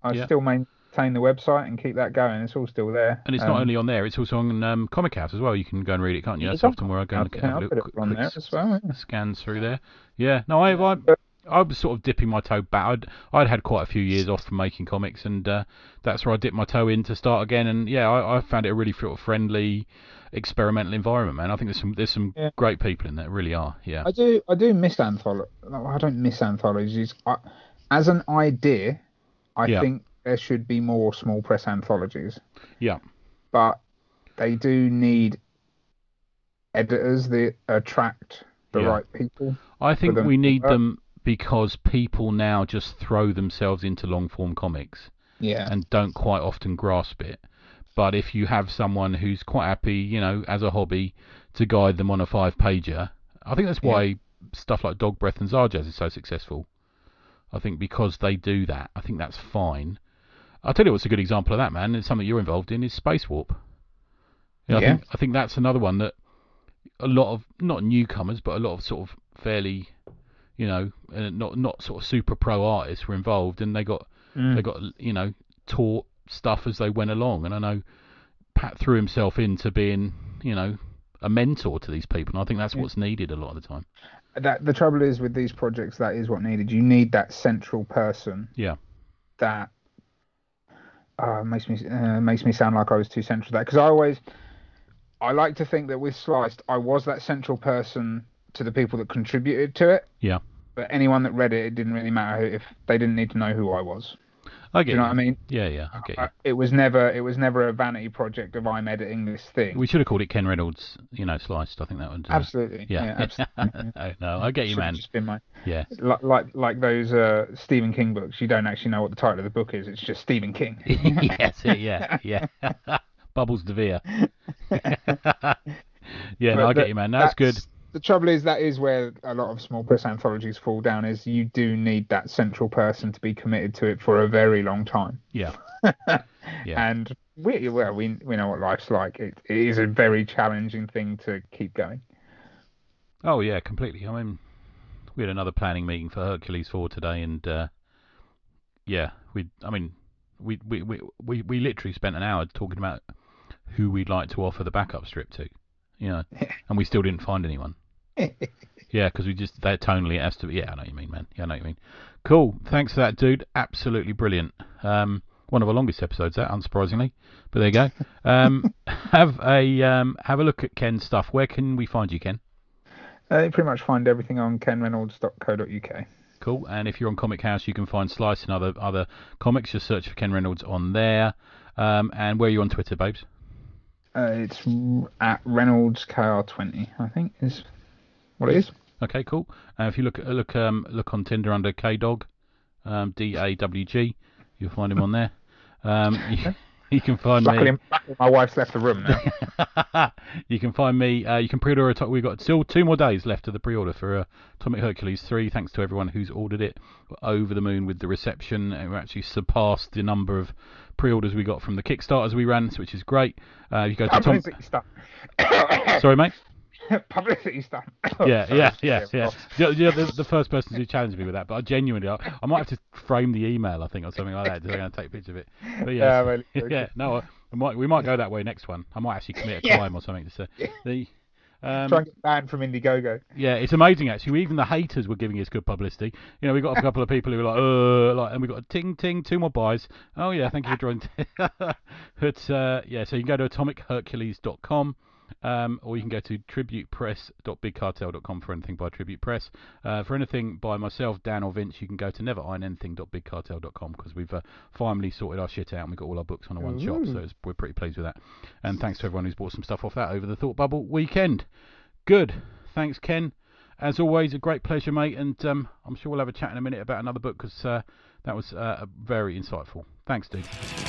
I yeah. still maintain the website and keep that going. It's all still there. And it's Um, not only on there; it's also on um, ComicHaus as well. You can go and read it, can't you? That's often where I go and have a I'll little put it quick, on there as well. yeah. scan through there. Yeah. No, I I, I was sort of dipping my toe back. I'd I'd had quite a few years off from making comics, and uh, that's where I dipped my toe in to start again. And yeah, I, I found it a really sort of friendly, experimental environment, man. I think there's some there's some Yeah. great people in there. Really are. Yeah. I do I do miss anthology. I don't miss anthologies. I, as an idea, I Yeah. think there should be more small press anthologies. Yeah. But they do need editors that attract the Yeah. right people. I think we need them because people now just throw themselves into long form comics Yeah. and don't quite often grasp it. But if you have someone who's quite happy, you know, as a hobby, to guide them on a five pager, I think that's Yeah. why stuff like Dog Breath and Zarjaz is so successful. I think because they do that, I think that's fine. I'll tell you what's a good example of that, man. It's something you're involved in is Space Warp. Yeah, I think I think that's another one that a lot of not newcomers, but a lot of sort of fairly, you know, not not sort of super pro artists were involved, and they got Mm. they got you know taught stuff as they went along. And I know Pat threw himself into being you know a mentor to these people, and I think that's Yeah. what's needed a lot of the time. that the trouble is with these projects that is what needed you need that central person Yeah. that uh, makes me uh, makes me sound like I was too central to that because I always I like to think that with Sliced I was that central person to the people that contributed to it. Yeah. but anyone that read it it didn't really matter if they didn't need to know who I was I do get you know what I mean Yeah, yeah, I get you. It was never it was never a vanity project of I'm editing this thing We should have called it Ken Reynolds, you know, sliced. I think that would. Uh, absolutely Yeah. absolutely Oh, no, I get you, man. just been my Yeah. like like like those uh, Stephen King books. You don't actually know what the title of the book is. It's just Stephen King. yes, yeah, yeah. Bubbles Devere. yeah, no, I get you, man. That's, good. The trouble is that is where a lot of small press anthologies fall down. Is you do need that central person to be committed to it for a very long time. Yeah. Yeah. And we well we we know what life's like. It, it is a very challenging thing to keep going. Oh yeah, completely. I mean, we had another planning meeting for Hercules Four today, and uh, yeah, we. I mean, we, we we we we literally spent an hour talking about who we'd like to offer the backup strip to, you know, and we still didn't find anyone. Yeah, because we just that tonally it has to be. Yeah, I know what you mean, man. Yeah, I know what you mean. Cool. Thanks for that, dude. Absolutely brilliant. Um, one of our longest episodes, that unsurprisingly. But there you go. Um, have a um, have a look at Ken's stuff. Where can we find you, Ken? Uh, you pretty much find everything on kenreynolds.co.uk. Cool. And if you're on ComicHaus, you can find Slice and other other comics. Just search for Ken Reynolds on there. Um, and where are you on Twitter, babes? Uh, it's at Reynolds KR20, I think is what it is. Okay, cool. Uh, if you look look um, look on Tinder under K Dog, um, D A W G, you'll find him on there. Um, you, you can find Luckily, me. luckily my wife's left the room now. you can find me. Uh, you can pre-order. A we've got still two more days left of the pre-order for uh, Atomic Hercules three. Thanks to everyone who's ordered it. We're over the moon with the reception. We actually surpassed the number of pre-orders we got from the Kickstarters we ran, which is great. Uh, you go to Tom. Sorry, mate. Publicity. Yeah, Sorry. yeah, yeah, yeah. Yeah, yeah the, the first person who challenged me with that, but I genuinely, I, I might have to frame the email, I think, or something like that. I'm going to take a picture of it. But Yeah, yeah, well, yeah, no, I, I might, we might go that way next one. I might actually commit a Yeah. crime or something to say. The, um, Try and get banned from Indiegogo. yeah, it's amazing actually. Even the haters were giving us good publicity. You know, we got a couple of people who were like, uh, like, and we got a ting ting, two more buys. Oh yeah, thank you for joining. but uh, yeah, so you can go to atomichercules.com. Um, or you can go to tributepress.bigcartel.com for anything by Tribute Press. Uh, for anything by myself, Dan or Vince, you can go to neverironanything.bigcartel.com because we've uh, finally sorted our shit out and we've got all our books on a one shop. So it's, we're pretty pleased with that. And thanks to everyone who's bought some stuff off that over the Thought Bubble weekend. Good. Thanks, Ken. As always, a great pleasure, mate. And um, I'm sure we'll have a chat in a minute about another book because uh, that was uh, very insightful. Thanks, dude.